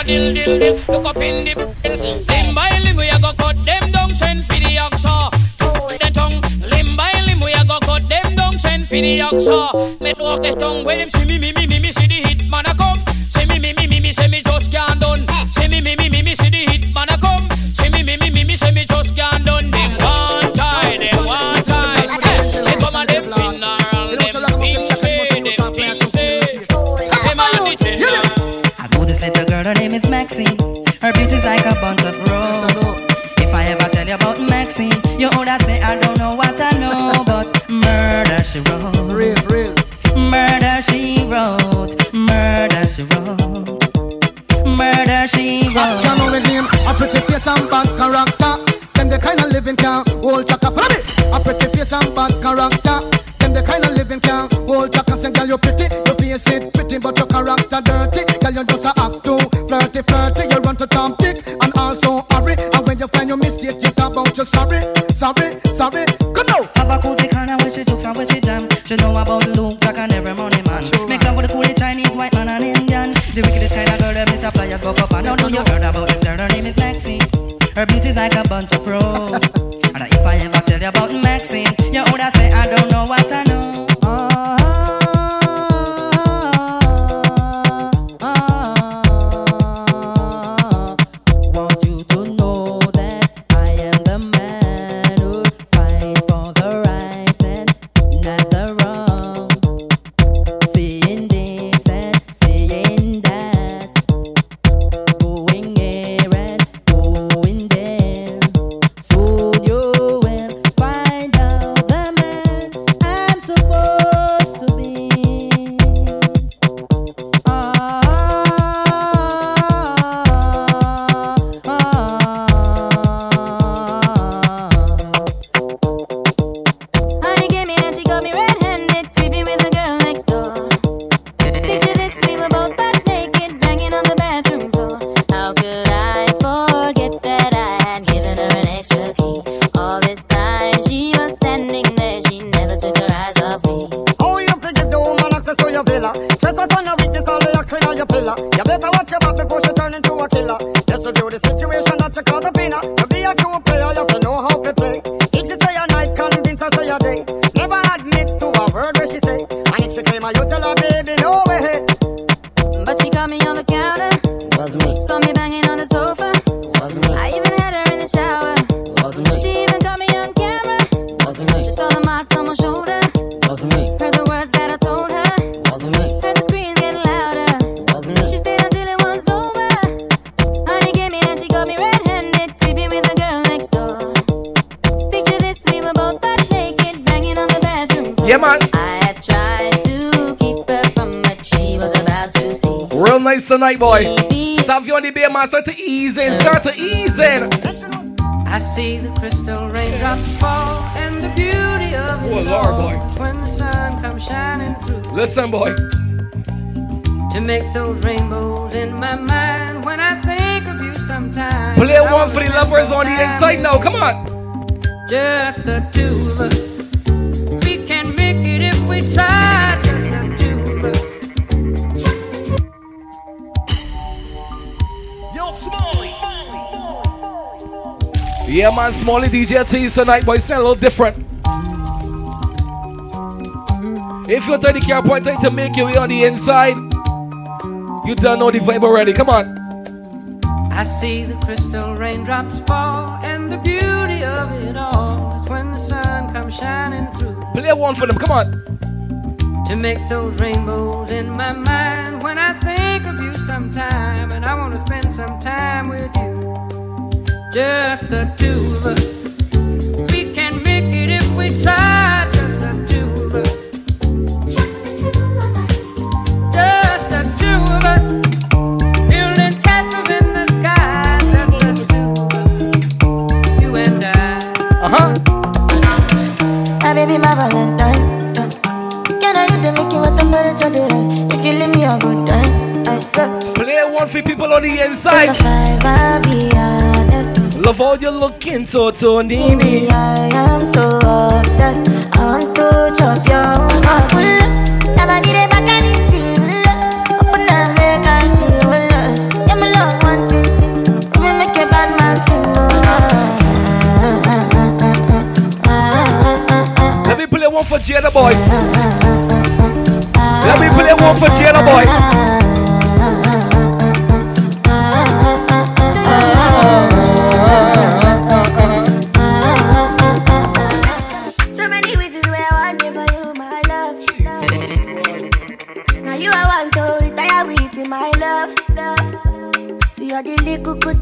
dill dill dill. Look up in the limb by limb we a go cut them down. Send for the axe. oxa. The tongue limb by limb we a go cut them down. Send for the axe. Let off the tongue when him see me me me me. tonight, boy. Savio and the beer man, start to ease in, start to ease in. I see the crystal raindrops fall and the beauty of oh, it Lord, boy. when the sun comes shining through. Listen, boy. To make those rainbows in my mind when I think of you sometimes. Play one for the lovers on the inside now, come on. Just the two Yeah, man, Smallie DJ T tonight, boy, sound a little different. If you're 30 care point trying to make your way on the inside, you don't know the vibe already. Come on. I see the crystal raindrops fall, and the beauty of it all is when the sun comes shining through. Play one for them, come on. To make those rainbows in my mind when I think of you sometime, and I want to spend some time with you. Just the two of us. We can make it if we try. Just the two of us. Just the two of us. Building castles in the sky. Just the two of us. You and I. Uh huh. My baby, my Valentine. Can I hit the Mickey with the mirror to the rest? If you leave me a good time, I swear. Play one for people on the inside. Five, I'll be honest. Love how you looking so so needy. Baby, I am so obsessed. I want to chop your heart. Pull up, never need a back on the street. Pull open up, make us feel love. Yeah, me love one thing. Me make a bad man sing. Let me play one for Jada boy. Let me play one for Jada boy.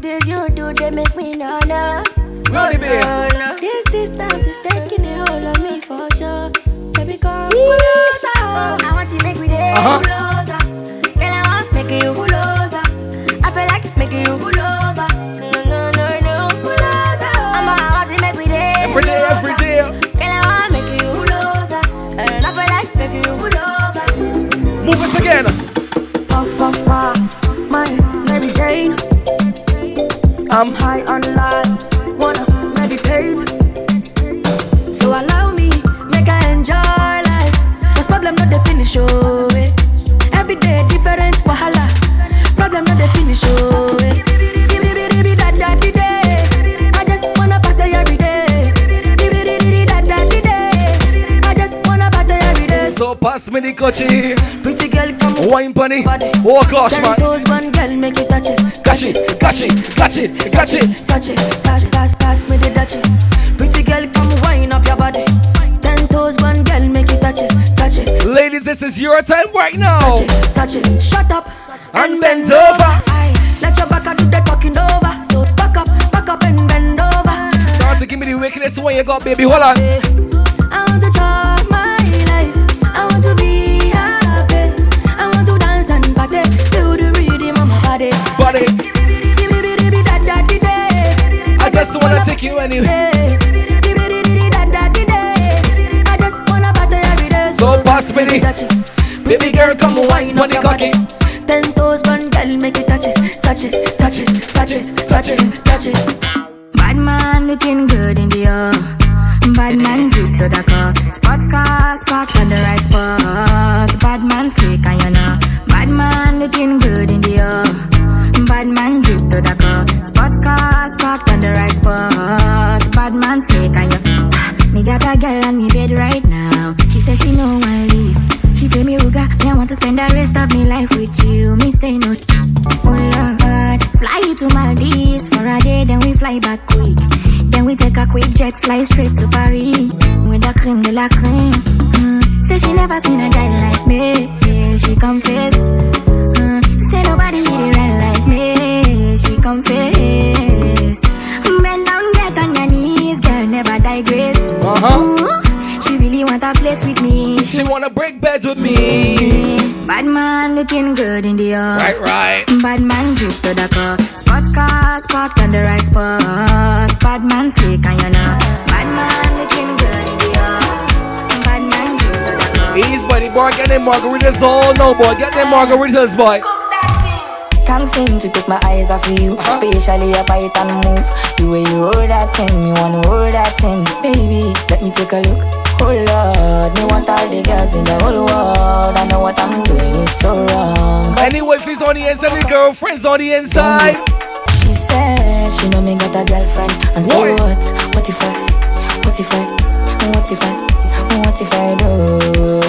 Things you do, they make me no no. Rolly, babe. No, no. This distance is taking a hold on me for sure. Baby, come closer. I want to make me day Uh-huh. closer. Girl, I want make you closer. I feel like making you closer. No, no, no, no, closer. I'm a, I want to make me day Every day, every day. Girl, I want make you closer. And I feel like making you closer. Move it again. I'm high on life. Wanna meditate. So allow me, make I enjoy life. Cause problem not the finish, oh. eh. Every day different wahala. Problem not the finish, oh. eh. So pass me the coachy. Pretty girl, come Wine bunny. Oh gosh, man. Toes, one girl, make it touch it. Catch it, catch it, catch it, catch it. touch it. Pass, pass, pass me the touch it. Pretty girl, come wind up your body. Ten toes, one girl, make it touch it, touch it. Ladies, this is your time right now. Touch it, touch it. Shut up And bend over. Aye, let your back do the talking over. So back up, back up and bend over. Start to give me the wickedest one you got, baby. Hold on. I want to chop body. I just wanna take you anywhere. So pass me the. Baby girl, come wine on the cocky. Ten toes, one girl, make it touch it, touch it, touch it, touch it, touch it, touch it. Bad man looking good in the air. Bad man drip to the car. Sports car, spark on the right got a girl on me bed right now. She says she know one leave. She tell me, Ruga, me I want to spend the rest of me life with you. Me say no. Oh Lord, fly you to Maldives for a day, then we fly back quick. Then we take a quick jet, fly straight to Paris with the cream de la creme. Mm. Say she never seen a guy like me. Yeah, she confess. Really want to flex with me. She wanna break beds with me. Bad man looking good in the air. Right, right. Bad man drip to the car. Sports cars parked on the right spot. Bad man slick and you know. Bad man looking good in the air. Bad man drip to the car. Ease, buddy, boy. Get them margaritas all no, boy. Get them margaritas, boy. Can't seem to take my eyes off of you. Uh-huh. Especially your bite and move. The way you hold that thing, me wanna hold that thing. Baby, let me take a look. Oh Lord, me want all the girls in the whole world. I know what I'm doing is so wrong. Any wifey's on the inside, the girlfriends on the inside. she said she know me got a girlfriend. And so Boy. what? What if I? What if I? What if I? What if I do?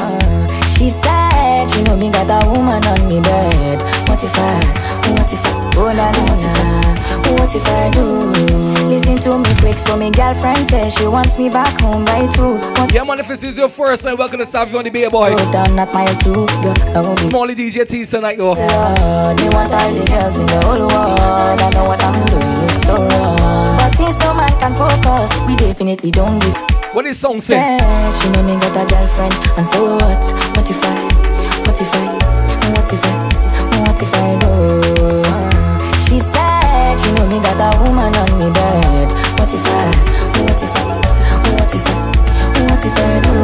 She said she know me got a woman on me bed. What if I? What if I? Oh la la la. What if I do? Listen to me quick, so me girlfriend says she wants me back home by two. What Yeah, man, if this is your first time, welcome to Savvy on the Bay Boy. down at my two. Girl, I Smallie DJ T tonight, yo. Lord, me want all the girls in the whole world. I know what I'm doing is so wrong. But since no man can focus, we definitely don't give. What this song say? Yeah, she know me got a girlfriend, and so what? What if I? What if I? What if I? What if I do? She said she know me got a woman on me bed. What if I? What if I? What if I? What if I do?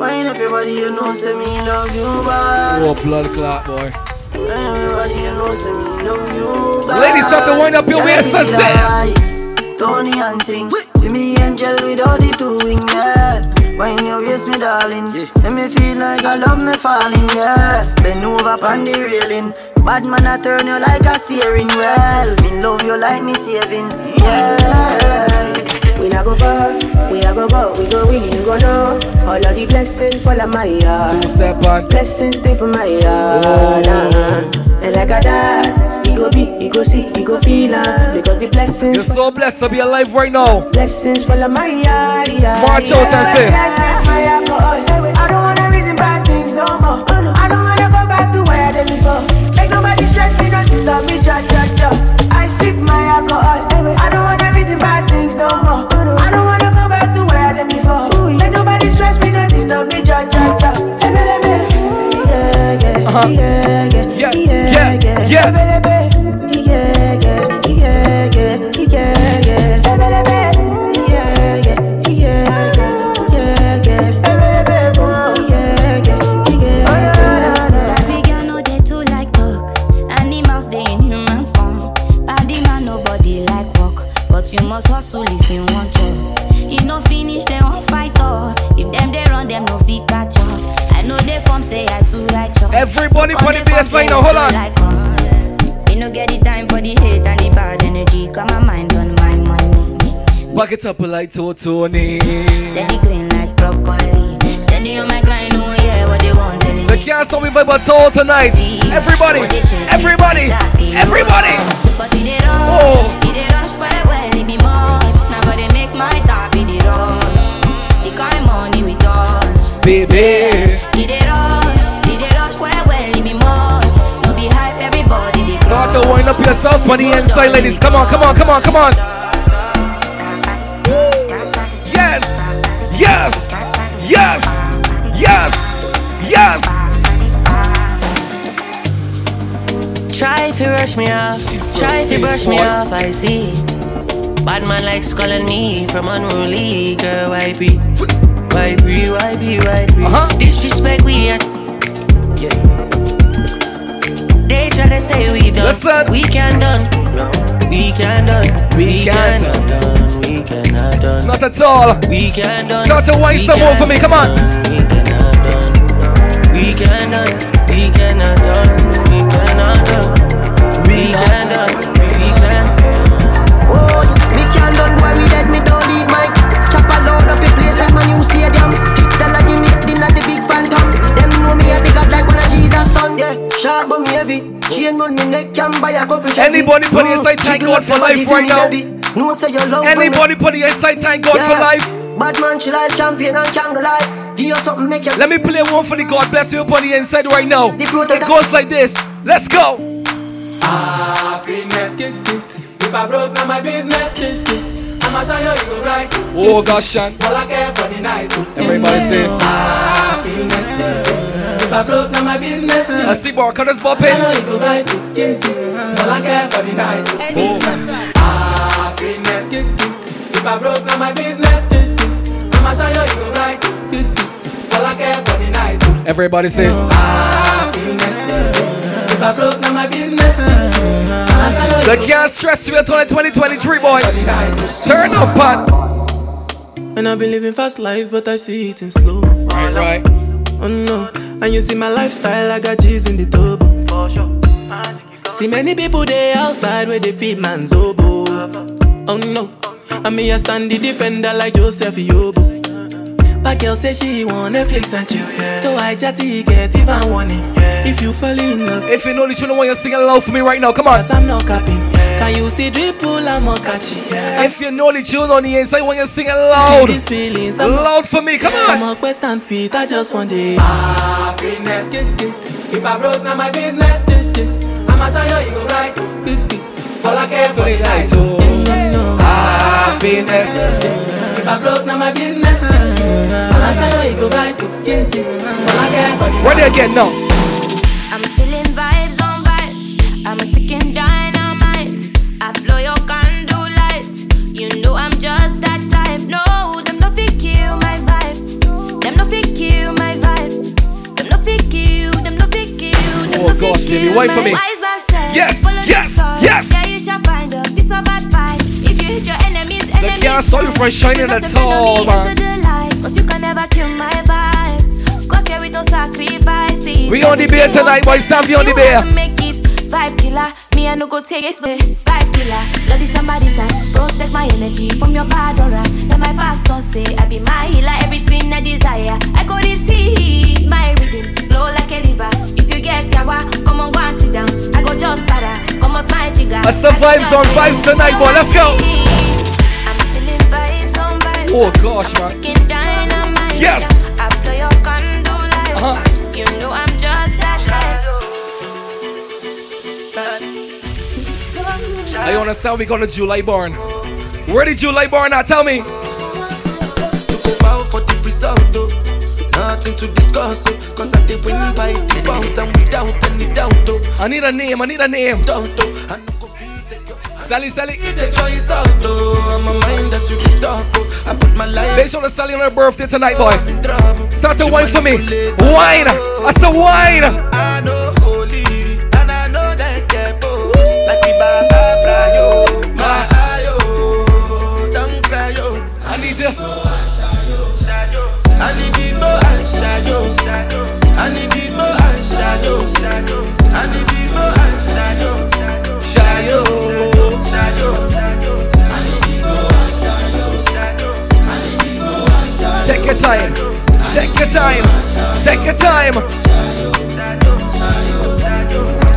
Wind up your body, you know, say me love you bad. Oh, blood clot, boy. Wind up your body, you know, say me love you bad. Ladies, start to wind up your waist, I said. Tony and sing. With me angel with all the two wing, yeah. Wine your waist, me darling. Let me feel like I love me falling, yeah. Bend over on the railing. Bad man, I turn you like a steering wheel. Me love you like me savings, yeah. We not go far, we not go go, we go win, you go know. All of the blessings fall on my yard. Two step on. Blessings stay for my yard. uh-huh. And like a dad, he go be, he go see, he go feel uh, because the blessings. You're so blessed to be alive right now. Blessings my. Yeah, March out and say. Blessings my alcohol. I don't wanna reason bad things no more. I don't wanna go back to where I did before. Make nobody stress me, don't disturb me, ja ja ja. I sip my alcohol. I don't wanna reason bad things no more. I don't wanna go back to where I did before. Make nobody stress me, don't disturb me, ja ja ja. Ebe, ebe. Yeah, yeah, yeah, yeah, Yeah, yeah, yeah, yeah. yeah. Ebe, ebe. Yeah, know say I too like. Everybody Come put the they form bass line now, hold on. Like us. Me no get the time for the hate and the bad energy. Got my mind on my money. Back it up like Tony. Steady green like broccoli. Steady on my grind, oh yeah, what they want The can't stop me vibe at all tonight. Everybody, everybody, everybody. But it did rush, Oh. it to wind up yourself on the inside, ladies. Come on, come on, come on, come on. Yes, yes, yes, yes, yes. Try if you rush me off, try if you brush me off, I see. Bad man likes calling me from unruly girl, why be? Why be, why be, why be? Uh-huh. Disrespect we at yeah. They try to say we done, we can done, we can done, we, can done, we cannot done. Not at all. We can done. Start to wind some more for me, come on. We cannot done. We can done. We cannot done. We cannot done. We can done. We can. Oh, me can't done why we dead, me don't leave my Chop a load up the place like my new stadium Kick the lagi me dinner the big phantom Them son Yeah, but me heavy Chain round me neck can buy a couple Chevy Anybody put the inside thank God for life right now? No say you love Anybody put the inside thank God for life? Bad man she like champion and candlelight Give you something make you Let me play one for the God bless me up on the inside right now. It goes like this. Let's go. Happiness. If I broke, now my business. I'ma show you, you go right. Oh gosh, Shan. All I care for the night. Everybody say. Happiness. If I broke, now my business. I see Barcada's I bopping. know you go right. All I care for the night. Happiness. If I broke, now my business. I'ma show you, you go right. All I care for the night. Everybody say. Happiness. If I broke, now my business. I'ma show you. The can't stress you until 2023, boy. Turn up, pan. And I've been living fast life, but I see it in slow. Right, right. Oh no, and you see my lifestyle, I got cheese in the turbo. See many people there outside where they feed man's oboe. Oh no, I me a stand the defender like Joseph Yobo. But girl say she want Netflix and chill, so I chatty get even warning. If you fall in love, if you know this, you know why you're singing loud for me right now. Come on, I'm not capping. Can you see dripple? I'm more catchy. If you know the tune on the inside, when you're singing loud, See these feelings, I'm loud for me. Come on. I'm a quest and feet. I just want the happiness. If I broke, now my business. I'ma show you, you go right. All I care for the light. Happiness. If I broke, now my business. I'ma show you, you go right. All I care for the Ready again now. Them Oh baby, wait for me. Yes, yes, yes. Yeah, you shall find a piece of advice. If you hit your enemies, The enemies. can't saw you from shining at all, man. Cause you can never kill my vibe. Got here with no sacrifices. We on the beer tonight, boy. Sam, you on the beer. Vibe killer. Me I no go take it slow. Vibe killer. Bloody somebody time. Protect my energy from your bad aura. Then my pastor say I be my healer. Everything I desire. I go to see my rhythm flow like a river. If you get yawa, come on go and sit down. I go just para. Come off my jigger. That's some vibes on vibes tonight, boy. Let's go. I'm feeling vibes on vibes. Oh gosh, man. Yes. After your candle light. Uh-huh. You know I'm just that type. I understand we got a July born. Where did July born at? Tell me. Nothing to discuss, oh. Cause I did win by default and without any doubt, oh. I need a name, I need a name. Doubt, oh. I no go feel the Sally, Sally. The joy is out, oh. I'm a mind that's you can oh. I put my life. Based on the Sally on her birthday tonight, boy. Start to wine for me. Wine. I said wine. I know holy, and I know that get Like the Baba Frayo, my ayo, don't cry, yo. I need you. And shadow. I need big boy and shadow. I need big boy and shadow. Shadow. Shadow. Take your time. Take your time. Take your time.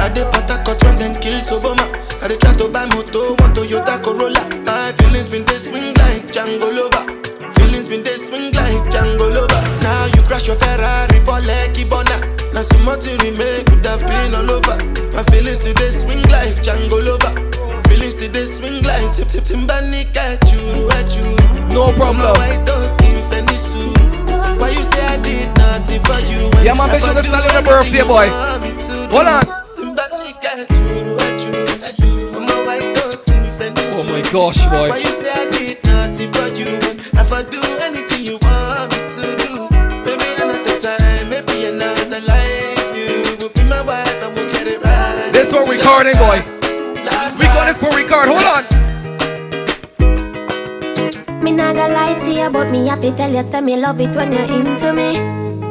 I dey Patakot when them kill Soboma. I dey try to buy moto, want Toyota Corolla. My feelings been they swing like Django Lover. Crash your Ferrari for Lucky Bona. Now so much you remake could have been all over. My feelings today swing like Django Lover. Feelings today swing like Tip Tip Timbani at you, at you. No problem. Why don't you finish soon? Why you say I did nothing for you? when Yeah, make sure never to do sell birthday, boy. to Hold on. Oh my gosh, boy. This for recording, boy. We got this for record. Hold on. Me nah gonna lie to you, but me have to tell you, say me love it when you're into me.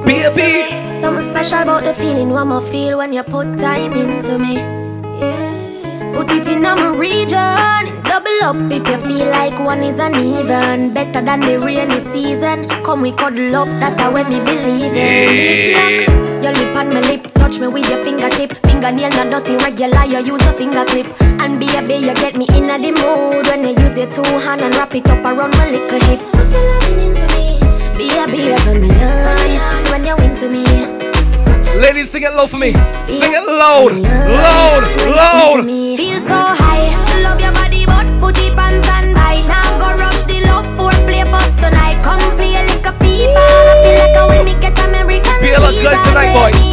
Baby. Something special about the feeling one more feel when you put time into me. Yeah. Put it in my region, double up if you feel like one is uneven. Better than the rainy season. Come we cuddle up, that's how when me believe in. Lock, your lip on my lip, touch me with your fingertip. Fingernail not dirty, regular, you use a finger clip. And baby, you get me in the mood when you use your two hand and wrap it up around my little hip. Put your loving into me, baby, you turn me on when you into me. Ladies, sing it low for me. Sing it loud. Loud. Loud. Feel so high, love your body, but put it on standby. Now go rush the love for play bus tonight. Come play like a FIFA, feel like I when me get American Feel like guys tonight, boy.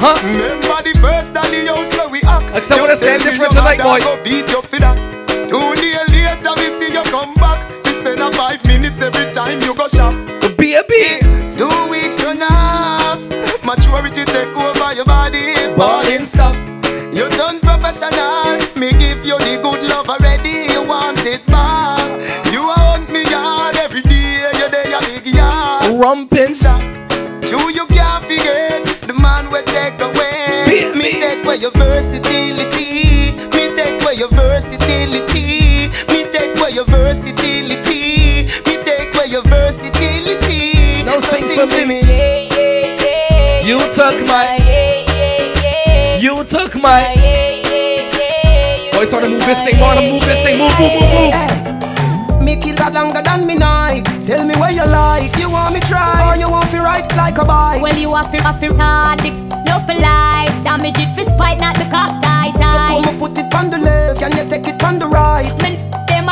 Uh-huh. Remember the first time the house where we act. How You we're saying different your tonight, boy. Go beat you for that. Two days later, we see you come back. We spend a five minutes every time you go shop. Baby. Two weeks run off. For take over your body. Balling stop. You done professional. Me give you the good love already. You want it back. You want me yard every day. You there, big yard. Rumpin' shot. Took my. You took my. Boys, start to move this thing, wanna move this thing, move, move, move, move. Me kill that longer than me night. Tell me where you like. You want me try or you want me ride like a bike? Well, you have to have to hard dick, no for life. Damage it for spite, not the cock tight So tight. put my foot it on the left, can you take it on the right? Men, them a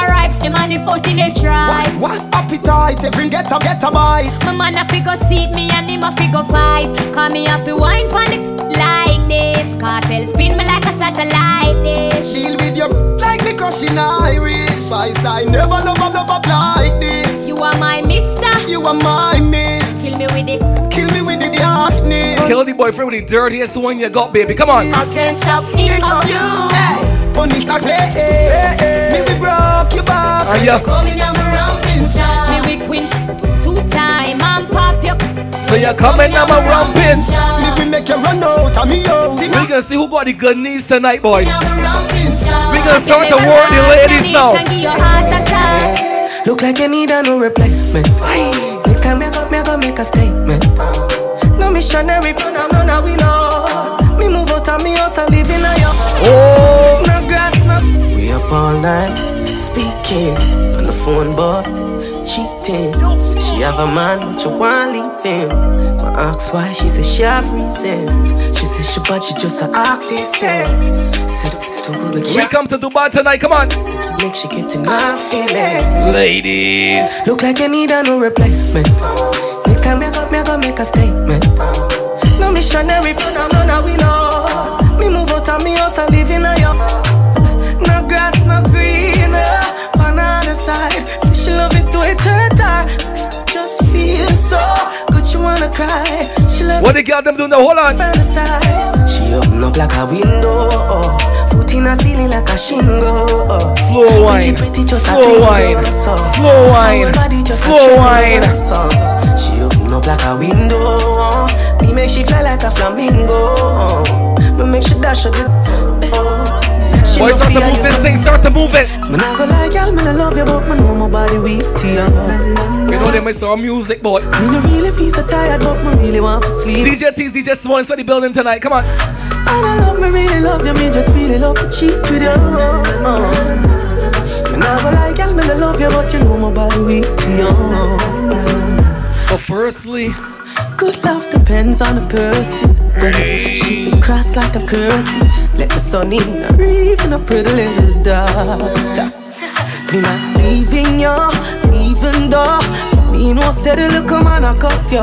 ripes, them and the foot in the try. What appetite? Every get a get a bite. My man a fi go seat me and him a fi go fight. Call me a fi wine pon it like this. Cartel spin me like a satellite dish. Deal with you like me crushing iris. Spice, I never love a love up like this. You are my mister. You are my miss. Kill me with it. Kill me with it, the nasty. Kill the boyfriend with the dirtiest one you got, baby. Come on. I can't stop thinking of you. Hey, punish that play. Me we broke your back. Ah, yeah. Coming down the ramping shot. Me we queen two time and pop you. So you're coming, I'm a rumpin'. Me we make you run out of me house. We gonna see who got the good knees tonight, boy. I'm a ramping shot. We gonna start to warn the ladies now. Look like you need a new replacement. Next time me go, me go make a statement. No missionary, but I'm not a winner. Me move out of me house and live in a yo. Oh. Up all night speaking on the phone, but cheating. Say she have a man, but you want leave him. I ask why, she say she have reasons. She say she but she just a artist. Eh. Good We come to Dubai tonight, come on. Make she get in my feeling. Ladies. Look like you need a new replacement. Next time me go, me go make a statement. No missionary, but I'm not a winner. Me move out of me house and live in a wanna cry. She love What the girl them doing now? Hold on. fantasize. She open up like a window. Foot in a ceiling like a shingle. Slow wine. Pretty, pretty, just a Slow wine. so. Slow wine. Just a Slow wine. She open up like a window. Me make she fly like a flamingo. Me make she dash the. She Boy, start to move this thing, start to move it. Me not go like y'all, me no love you, but me know my body weak to you. You know they miss our music, boy. Me no really feel so tired, but me really want to sleep. DJ T's, DJ Small inside the building tonight. Come on. And I love me, really love you, me just really love to cheat with you. Me not go like y'all, me love you, but you know my body weak to you. But firstly, Good love depends on the person. When she fit cross like a curtain, let the sun in, or even a pretty little daughter. Me not leaving you, even though me no say the look man I cuss you.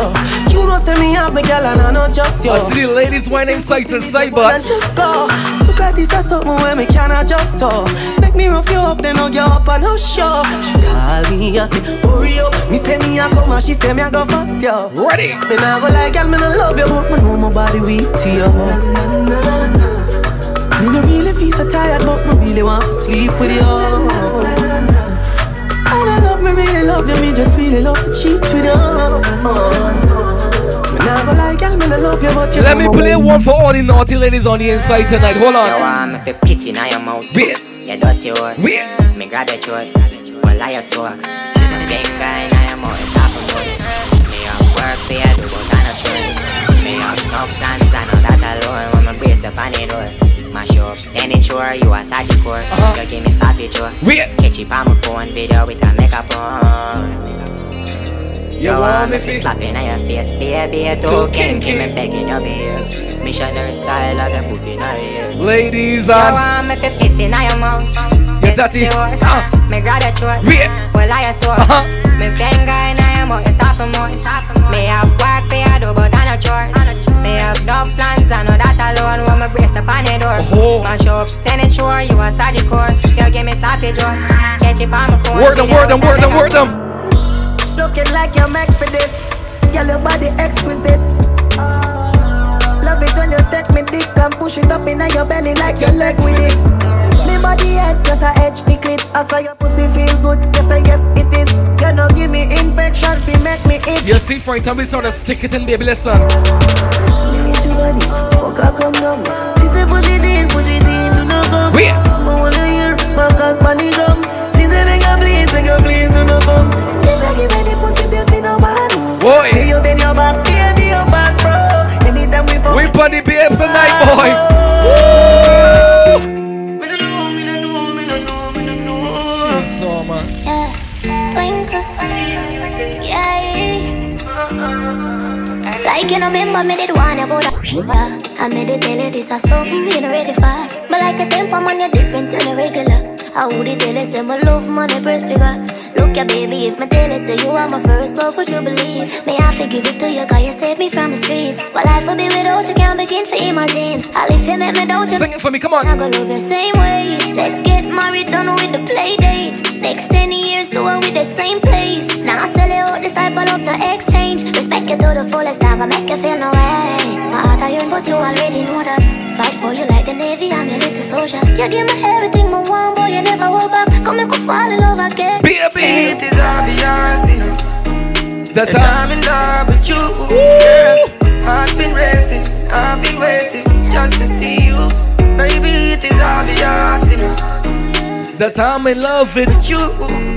You know say me have me girl and I not just you. I see the ladies whining side to side, but just go. Look like this is something where me cannot just talk. Make me rough you up, then hug you up and hush you. She call me, I say, hurry up. Me say me a come and she say me a go fast yo. Ready? Me nah go like girl, me no love you, but me know my body weak to you. Me no really feel so tired, but me really want to sleep with you. And I love me, really love you, me just really love to cheat with you. Me nah go like girl, me no love you, but you let me play one for all the naughty ladies on the inside tonight. Hold You on. want me fi pity in your mouth Wait. You dirty whore Wait. Me grab your throat Well I your soak My finger in your mouth It's half a month Me have work for you do but I not choice No plans I know that alone When me brace up on the door Mash up Then it sure you a surgical uh-huh. You give me it sure Wait. Catch it on my phone Video with a makeup on you want me fi slap in your face, baby, So kinky. Keep me begging your behave. Missionary style, of the foot in your ear. Ladies You and want me fi fit in your mouth your daddy. uh, Me grab your throat Wait. Well I a sore Uh-huh. Me finger in your mouth You start for more Me have work for you do But I no chores Me have no plans I know that alone When me brace up on the door Oh. Mash up Then it sure You a surgical You give me stop it Joe Catch it on my phone Word them, word them, with a word them, word them. Looking like you're meant for this. Girl, your body exquisite. Love it when you take me dick And push it up in your belly like you left with it. Me body head just a edge the clit. I saw your pussy feel good. Yes, I yes it is. You know give me infection, fi make me itch. You see, Frank, time we start to stick it in, baby. Listen. Me little body, fuck her come down. She say push it in, push it in, do not come. Wait. Someone wanna hear Marcus money drum. She say make her please, make her please do not come. If I give any pussy, be see no man. Boy. Hey, you bend your back, baby, your pass, bro. Anytime we fuck. We party babes tonight, boy. She's so man. Yeah, twinkle. Yeah. Like you know, remember me did one about that. I made it you this is something you know ready for. But like a temper man, you're different than a regular. I would it tell you say my love money press trigger. Look ya baby, if me tell you say you are my first love, would you believe? May I forgive it to you, cause you saved me from the streets. Well, life would be without you, can't begin to imagine. I'll if you make me doubt you. Sing it for me, come on. I go love you same way. Let's get married, done with the play dates. Next 10 years, do it with the same place. Now I sell you out, this type of love, no exchange. Respect you to the fullest, now gonna make you feel no way. My heart I iron, but you already know that. Fight for you like the Navy, I'm your little soldier. You give me everything, my one boy, you never hold back. Come and go fall in love again. Baby, it is obvious, you know. That's how. I'm in love with you, girl. Heart's been racing, I've been waiting just to see you, baby. It is obvious, you know. That I'm in love with you,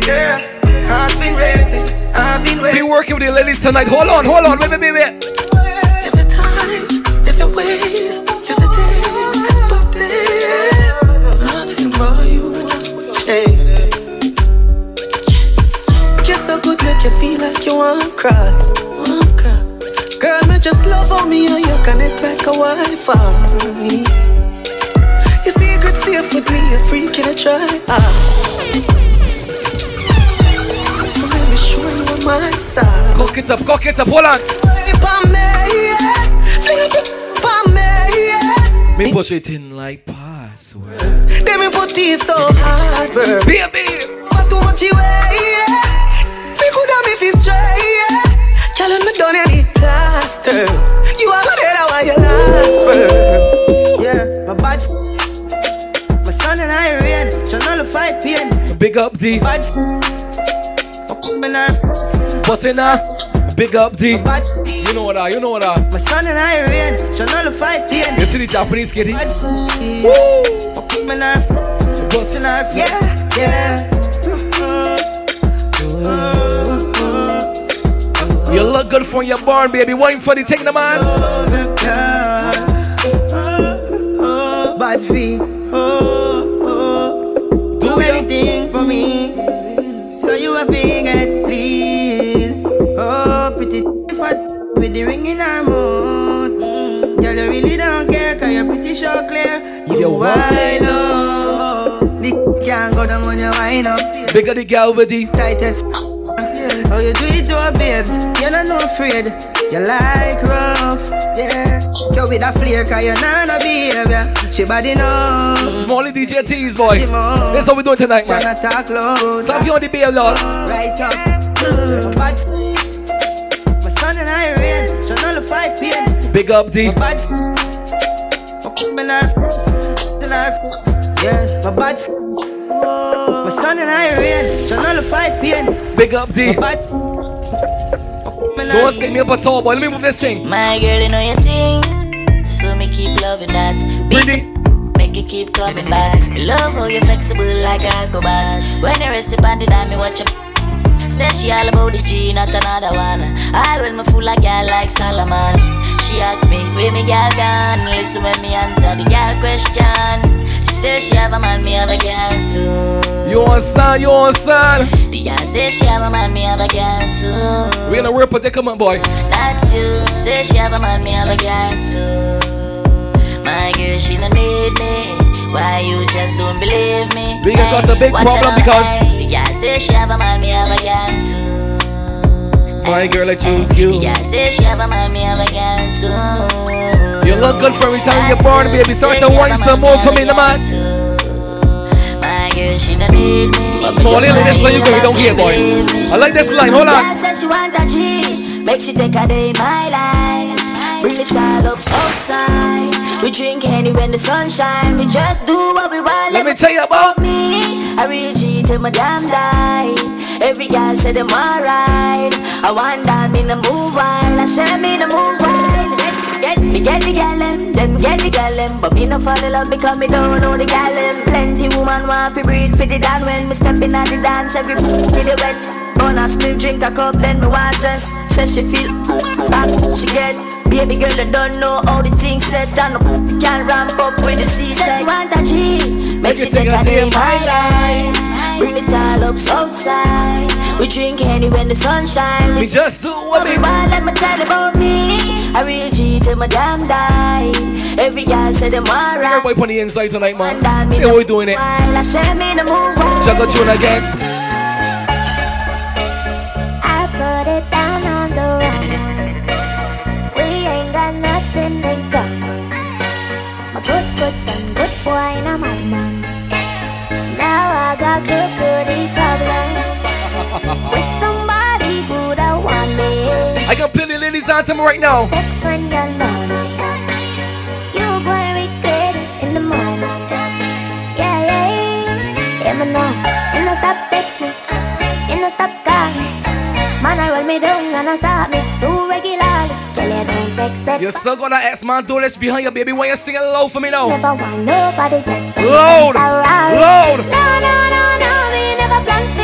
girl. Heart's been racing, I've been waiting. Be working with the ladies tonight. Hold on, hold on, wait, wait, wait, wait. Like you wanna cry. Wanna cry. Girl, me just love how me and you connect like a Wi-Fi. Your secret safe with me, a freak in a try. Ah. So let me show you on my side. Cock it up, cock it up, hold on. Flip on me, yeah. Flip it on me, yeah. Me push it in like password. Then me put it so hard, bro. Baby. For too much you yeah. Me could have me feel straight, yeah. Girl, me done any plaster. You are good at why you last, bro. Yeah, my bad. My son and I rain, so nullify pain. Big up D. Bad. Bustin' up. Big up D. You know what I, you know what I. My son and I rain, so nullify pain. You see the Japanese kitty? Our yeah, yeah. You look good from your barn, baby. Wine for the take the man. Feet. Do anything for me. So you a at please. Oh, pretty fat with the ring in her mouth. Girl, you really don't care, cause you're pretty sure clear. You Yo, what? wine up. The can't go down when you wine up. Bigger the girl with the tightest. Oh, you do it to her babes, you're not no afraid. You like rough, yeah. Go with a flair, cause you're not a behavior. She body knows. Smallie DJ Teaze, boy. That's what we doing tonight, man. Tryna talk loud. Stop you on the beer, Lord. Right up. Bad. My son and I rain, so nullify pain. Big up D. My bad. My nerve. The nerve. Yeah, my bad. My son and I rain, so nullify pain. Big up D. My. Don't stick me up at all, boy. Let me move this thing. My girl, you know your thing. So me keep loving that. Pretty. Make you keep coming back. Me love how you flexible like a cobalt. When you rest upon the dime, me watch you. Say she all about the G, not another one. All when me fool like girl like Solomon. She asks me, where me girl gone? Listen when me answer the girl question. Says she have a man, me have a girl too. You understand? You understand? The girl says she have a man, me have a girl too. We gonna in a real predicament, boy. That's you. Say she have a man, me have a girl too. My girl, she no need me. Why you just don't believe me? We got a big problem because-. The girl say she have a man, me have a girl too. My girl, I choose you. The girl say she have a man, me have a girl too. Look good for every time you're born, baby. Start to wine some more for me, the man. My girl, she no need me. Small in this line, you go, you don't hear, boy. I like this line. Hold Girl on. said she want a G, make she take a day in my life. Bring it all up outside. We drink any when the sun shine. We just do what we want. Let me tell you about me. I real G till my damn die. Every girl say them alright. I want that me the move wild. I say me the move wild. Get, me get the gal them, them get the gal them. But me no fall in love because me don't know the gal them. Plenty woman want to breathe for the dan when me step in at the dance. Every booty the wet. Burn a split, drink a cup, then me want sense. Says she feel back, she get. Baby girl, I don't know how the things set and no can ramp up with the C. Says she want a G, make she take a day in my life. Bring the tall ups outside. We drink any when the sun shine. We just do what we want. Let me tell about me. I real G till my damn die. Every guy say them alright. Everybody on the inside tonight, man. Yeah, we doing it. I say me the move on. Check out tune again. I put it down on the wrong one. We ain't got nothing in common. My good, good, and good boy, and I'm a man. Now I got good, goody problems. With somebody good, I want me. I can play the ladies anthem right now. Text when you're lonely. You gonna regret it in the morning. Yeah, yeah, yeah. Yeah, me know. You no stop text me. No stop call me. Man, I roll me down and I stop me too regularly. You don't text it. You're still gonna ask do this behind baby. When you singing low for me now. Never want nobody just around. loud. No, no, no, no, me never plan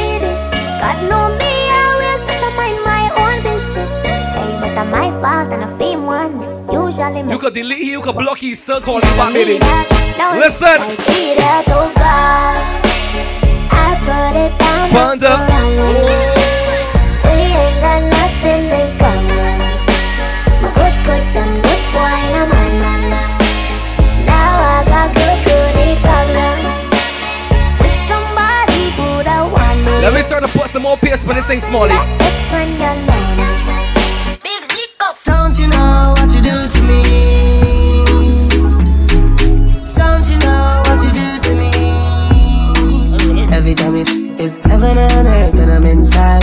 fault and I fame one. Usually You could delete, you could block, he's still calling back, baby. Listen. be there to God. I put it down Panda. the. We ain't got nothing in common. My good, good, and good boy, I'm a man. Now I got good, goody problem. With somebody good, I want me. Let me start to put some more pace, but this ain't Smallie. You know what you do to me? Don't you know what you do to me? Every time you f- is heaven on earth when I'm inside.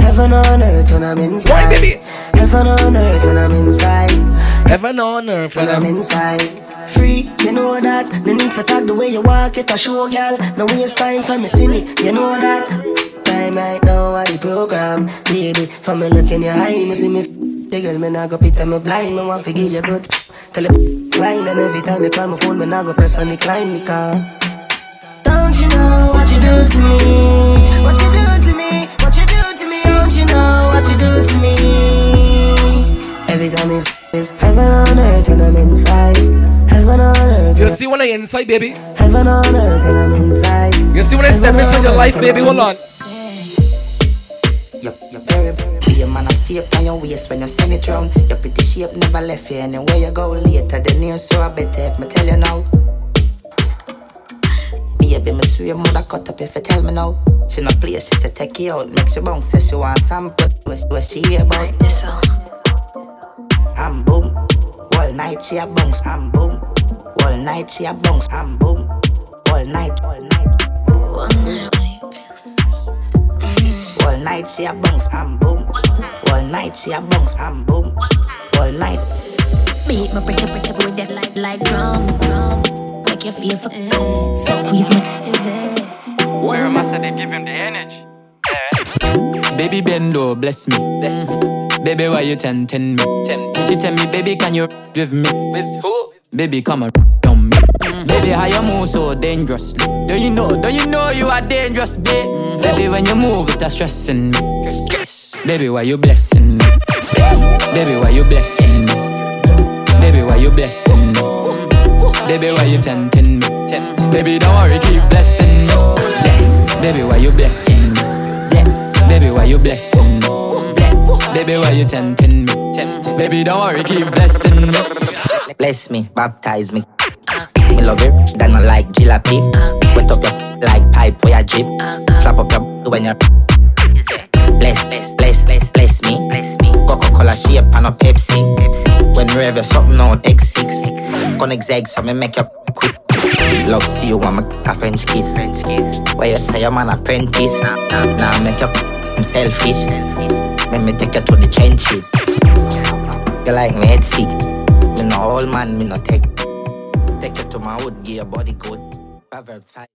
Heaven on earth when I'm inside. Why, baby? Heaven on earth when I'm inside. Heaven on earth when I'm inside. Free, you know that. The need for talk the way you walk it, a show, girl. No waste time for me, see me, you know that. Time right now, I the program, baby. For me look in your eye, me see me. The girl, me nah go pit me blind, me want to give you good. Tell it line, and every time you call my phone, me nah go press on the decline, me car. Don't you know what you do to me? What you do to me? What you do to me? Don't you know what you do to me? Every time you f- is heaven on earth when I'm inside. Heaven on earth. You see when I inside, baby? Heaven on earth when I'm inside. You see when I step inside your life, baby? Hold on. You're, you're very, be a man, I stay up on your waist when you send it round. Your pretty shape never left you anywhere you go later than near, so I better if me tell you now. Baby, me swear mother cut up if you tell me now. She no play, she say take you out, makes you bounce, say she want sample. What, what she hear about? I'm boom, all night she a bounce. I'm boom, all night she a bounce. I'm boom, all night, all night. All night she a bounce. I'm boom, all night she a bounce. I'm boom, all night. Beat my pretty pretty with that like like drum drum. Make you feel for squeeze me. Where am I say they give him the energy? Baby Bendo, bless me. Bless me. Baby, why you tempting me? She tell me, baby, can you with me? With who? Baby, come on, on me. Baby, how you move so dangerously? Do you know? Do you know you are dangerous, babe? Mm-hmm. Baby, when you move, it's stressing me. Baby, why you blessing me? Baby, why you blessing me? Baby, why you blessing me? Baby, why you tempting me? Baby, don't worry, keep blessing me. Bless. Baby, why you blessing me? Bless. Baby, why you blessing me? Bless. Baby, why you tempting me? Baby, don't worry, keep blessing me. Bless me, baptize me. Me love it, then I like jalopy. Wet up your like pipe where you drip. Slap up your when you're bless, bless, bless, bless, bless me. Coca-Cola shape and a Pepsi. When you rev your something out X6. Connect zag so me make you quick. Love see you want me a French kiss. Where you say I'm an apprentice. Now make you I'm selfish. Let me take you to the trenches. You like me head sick. Me no old man, me no take. Take you to my wood, gear body code. Proverbs 5.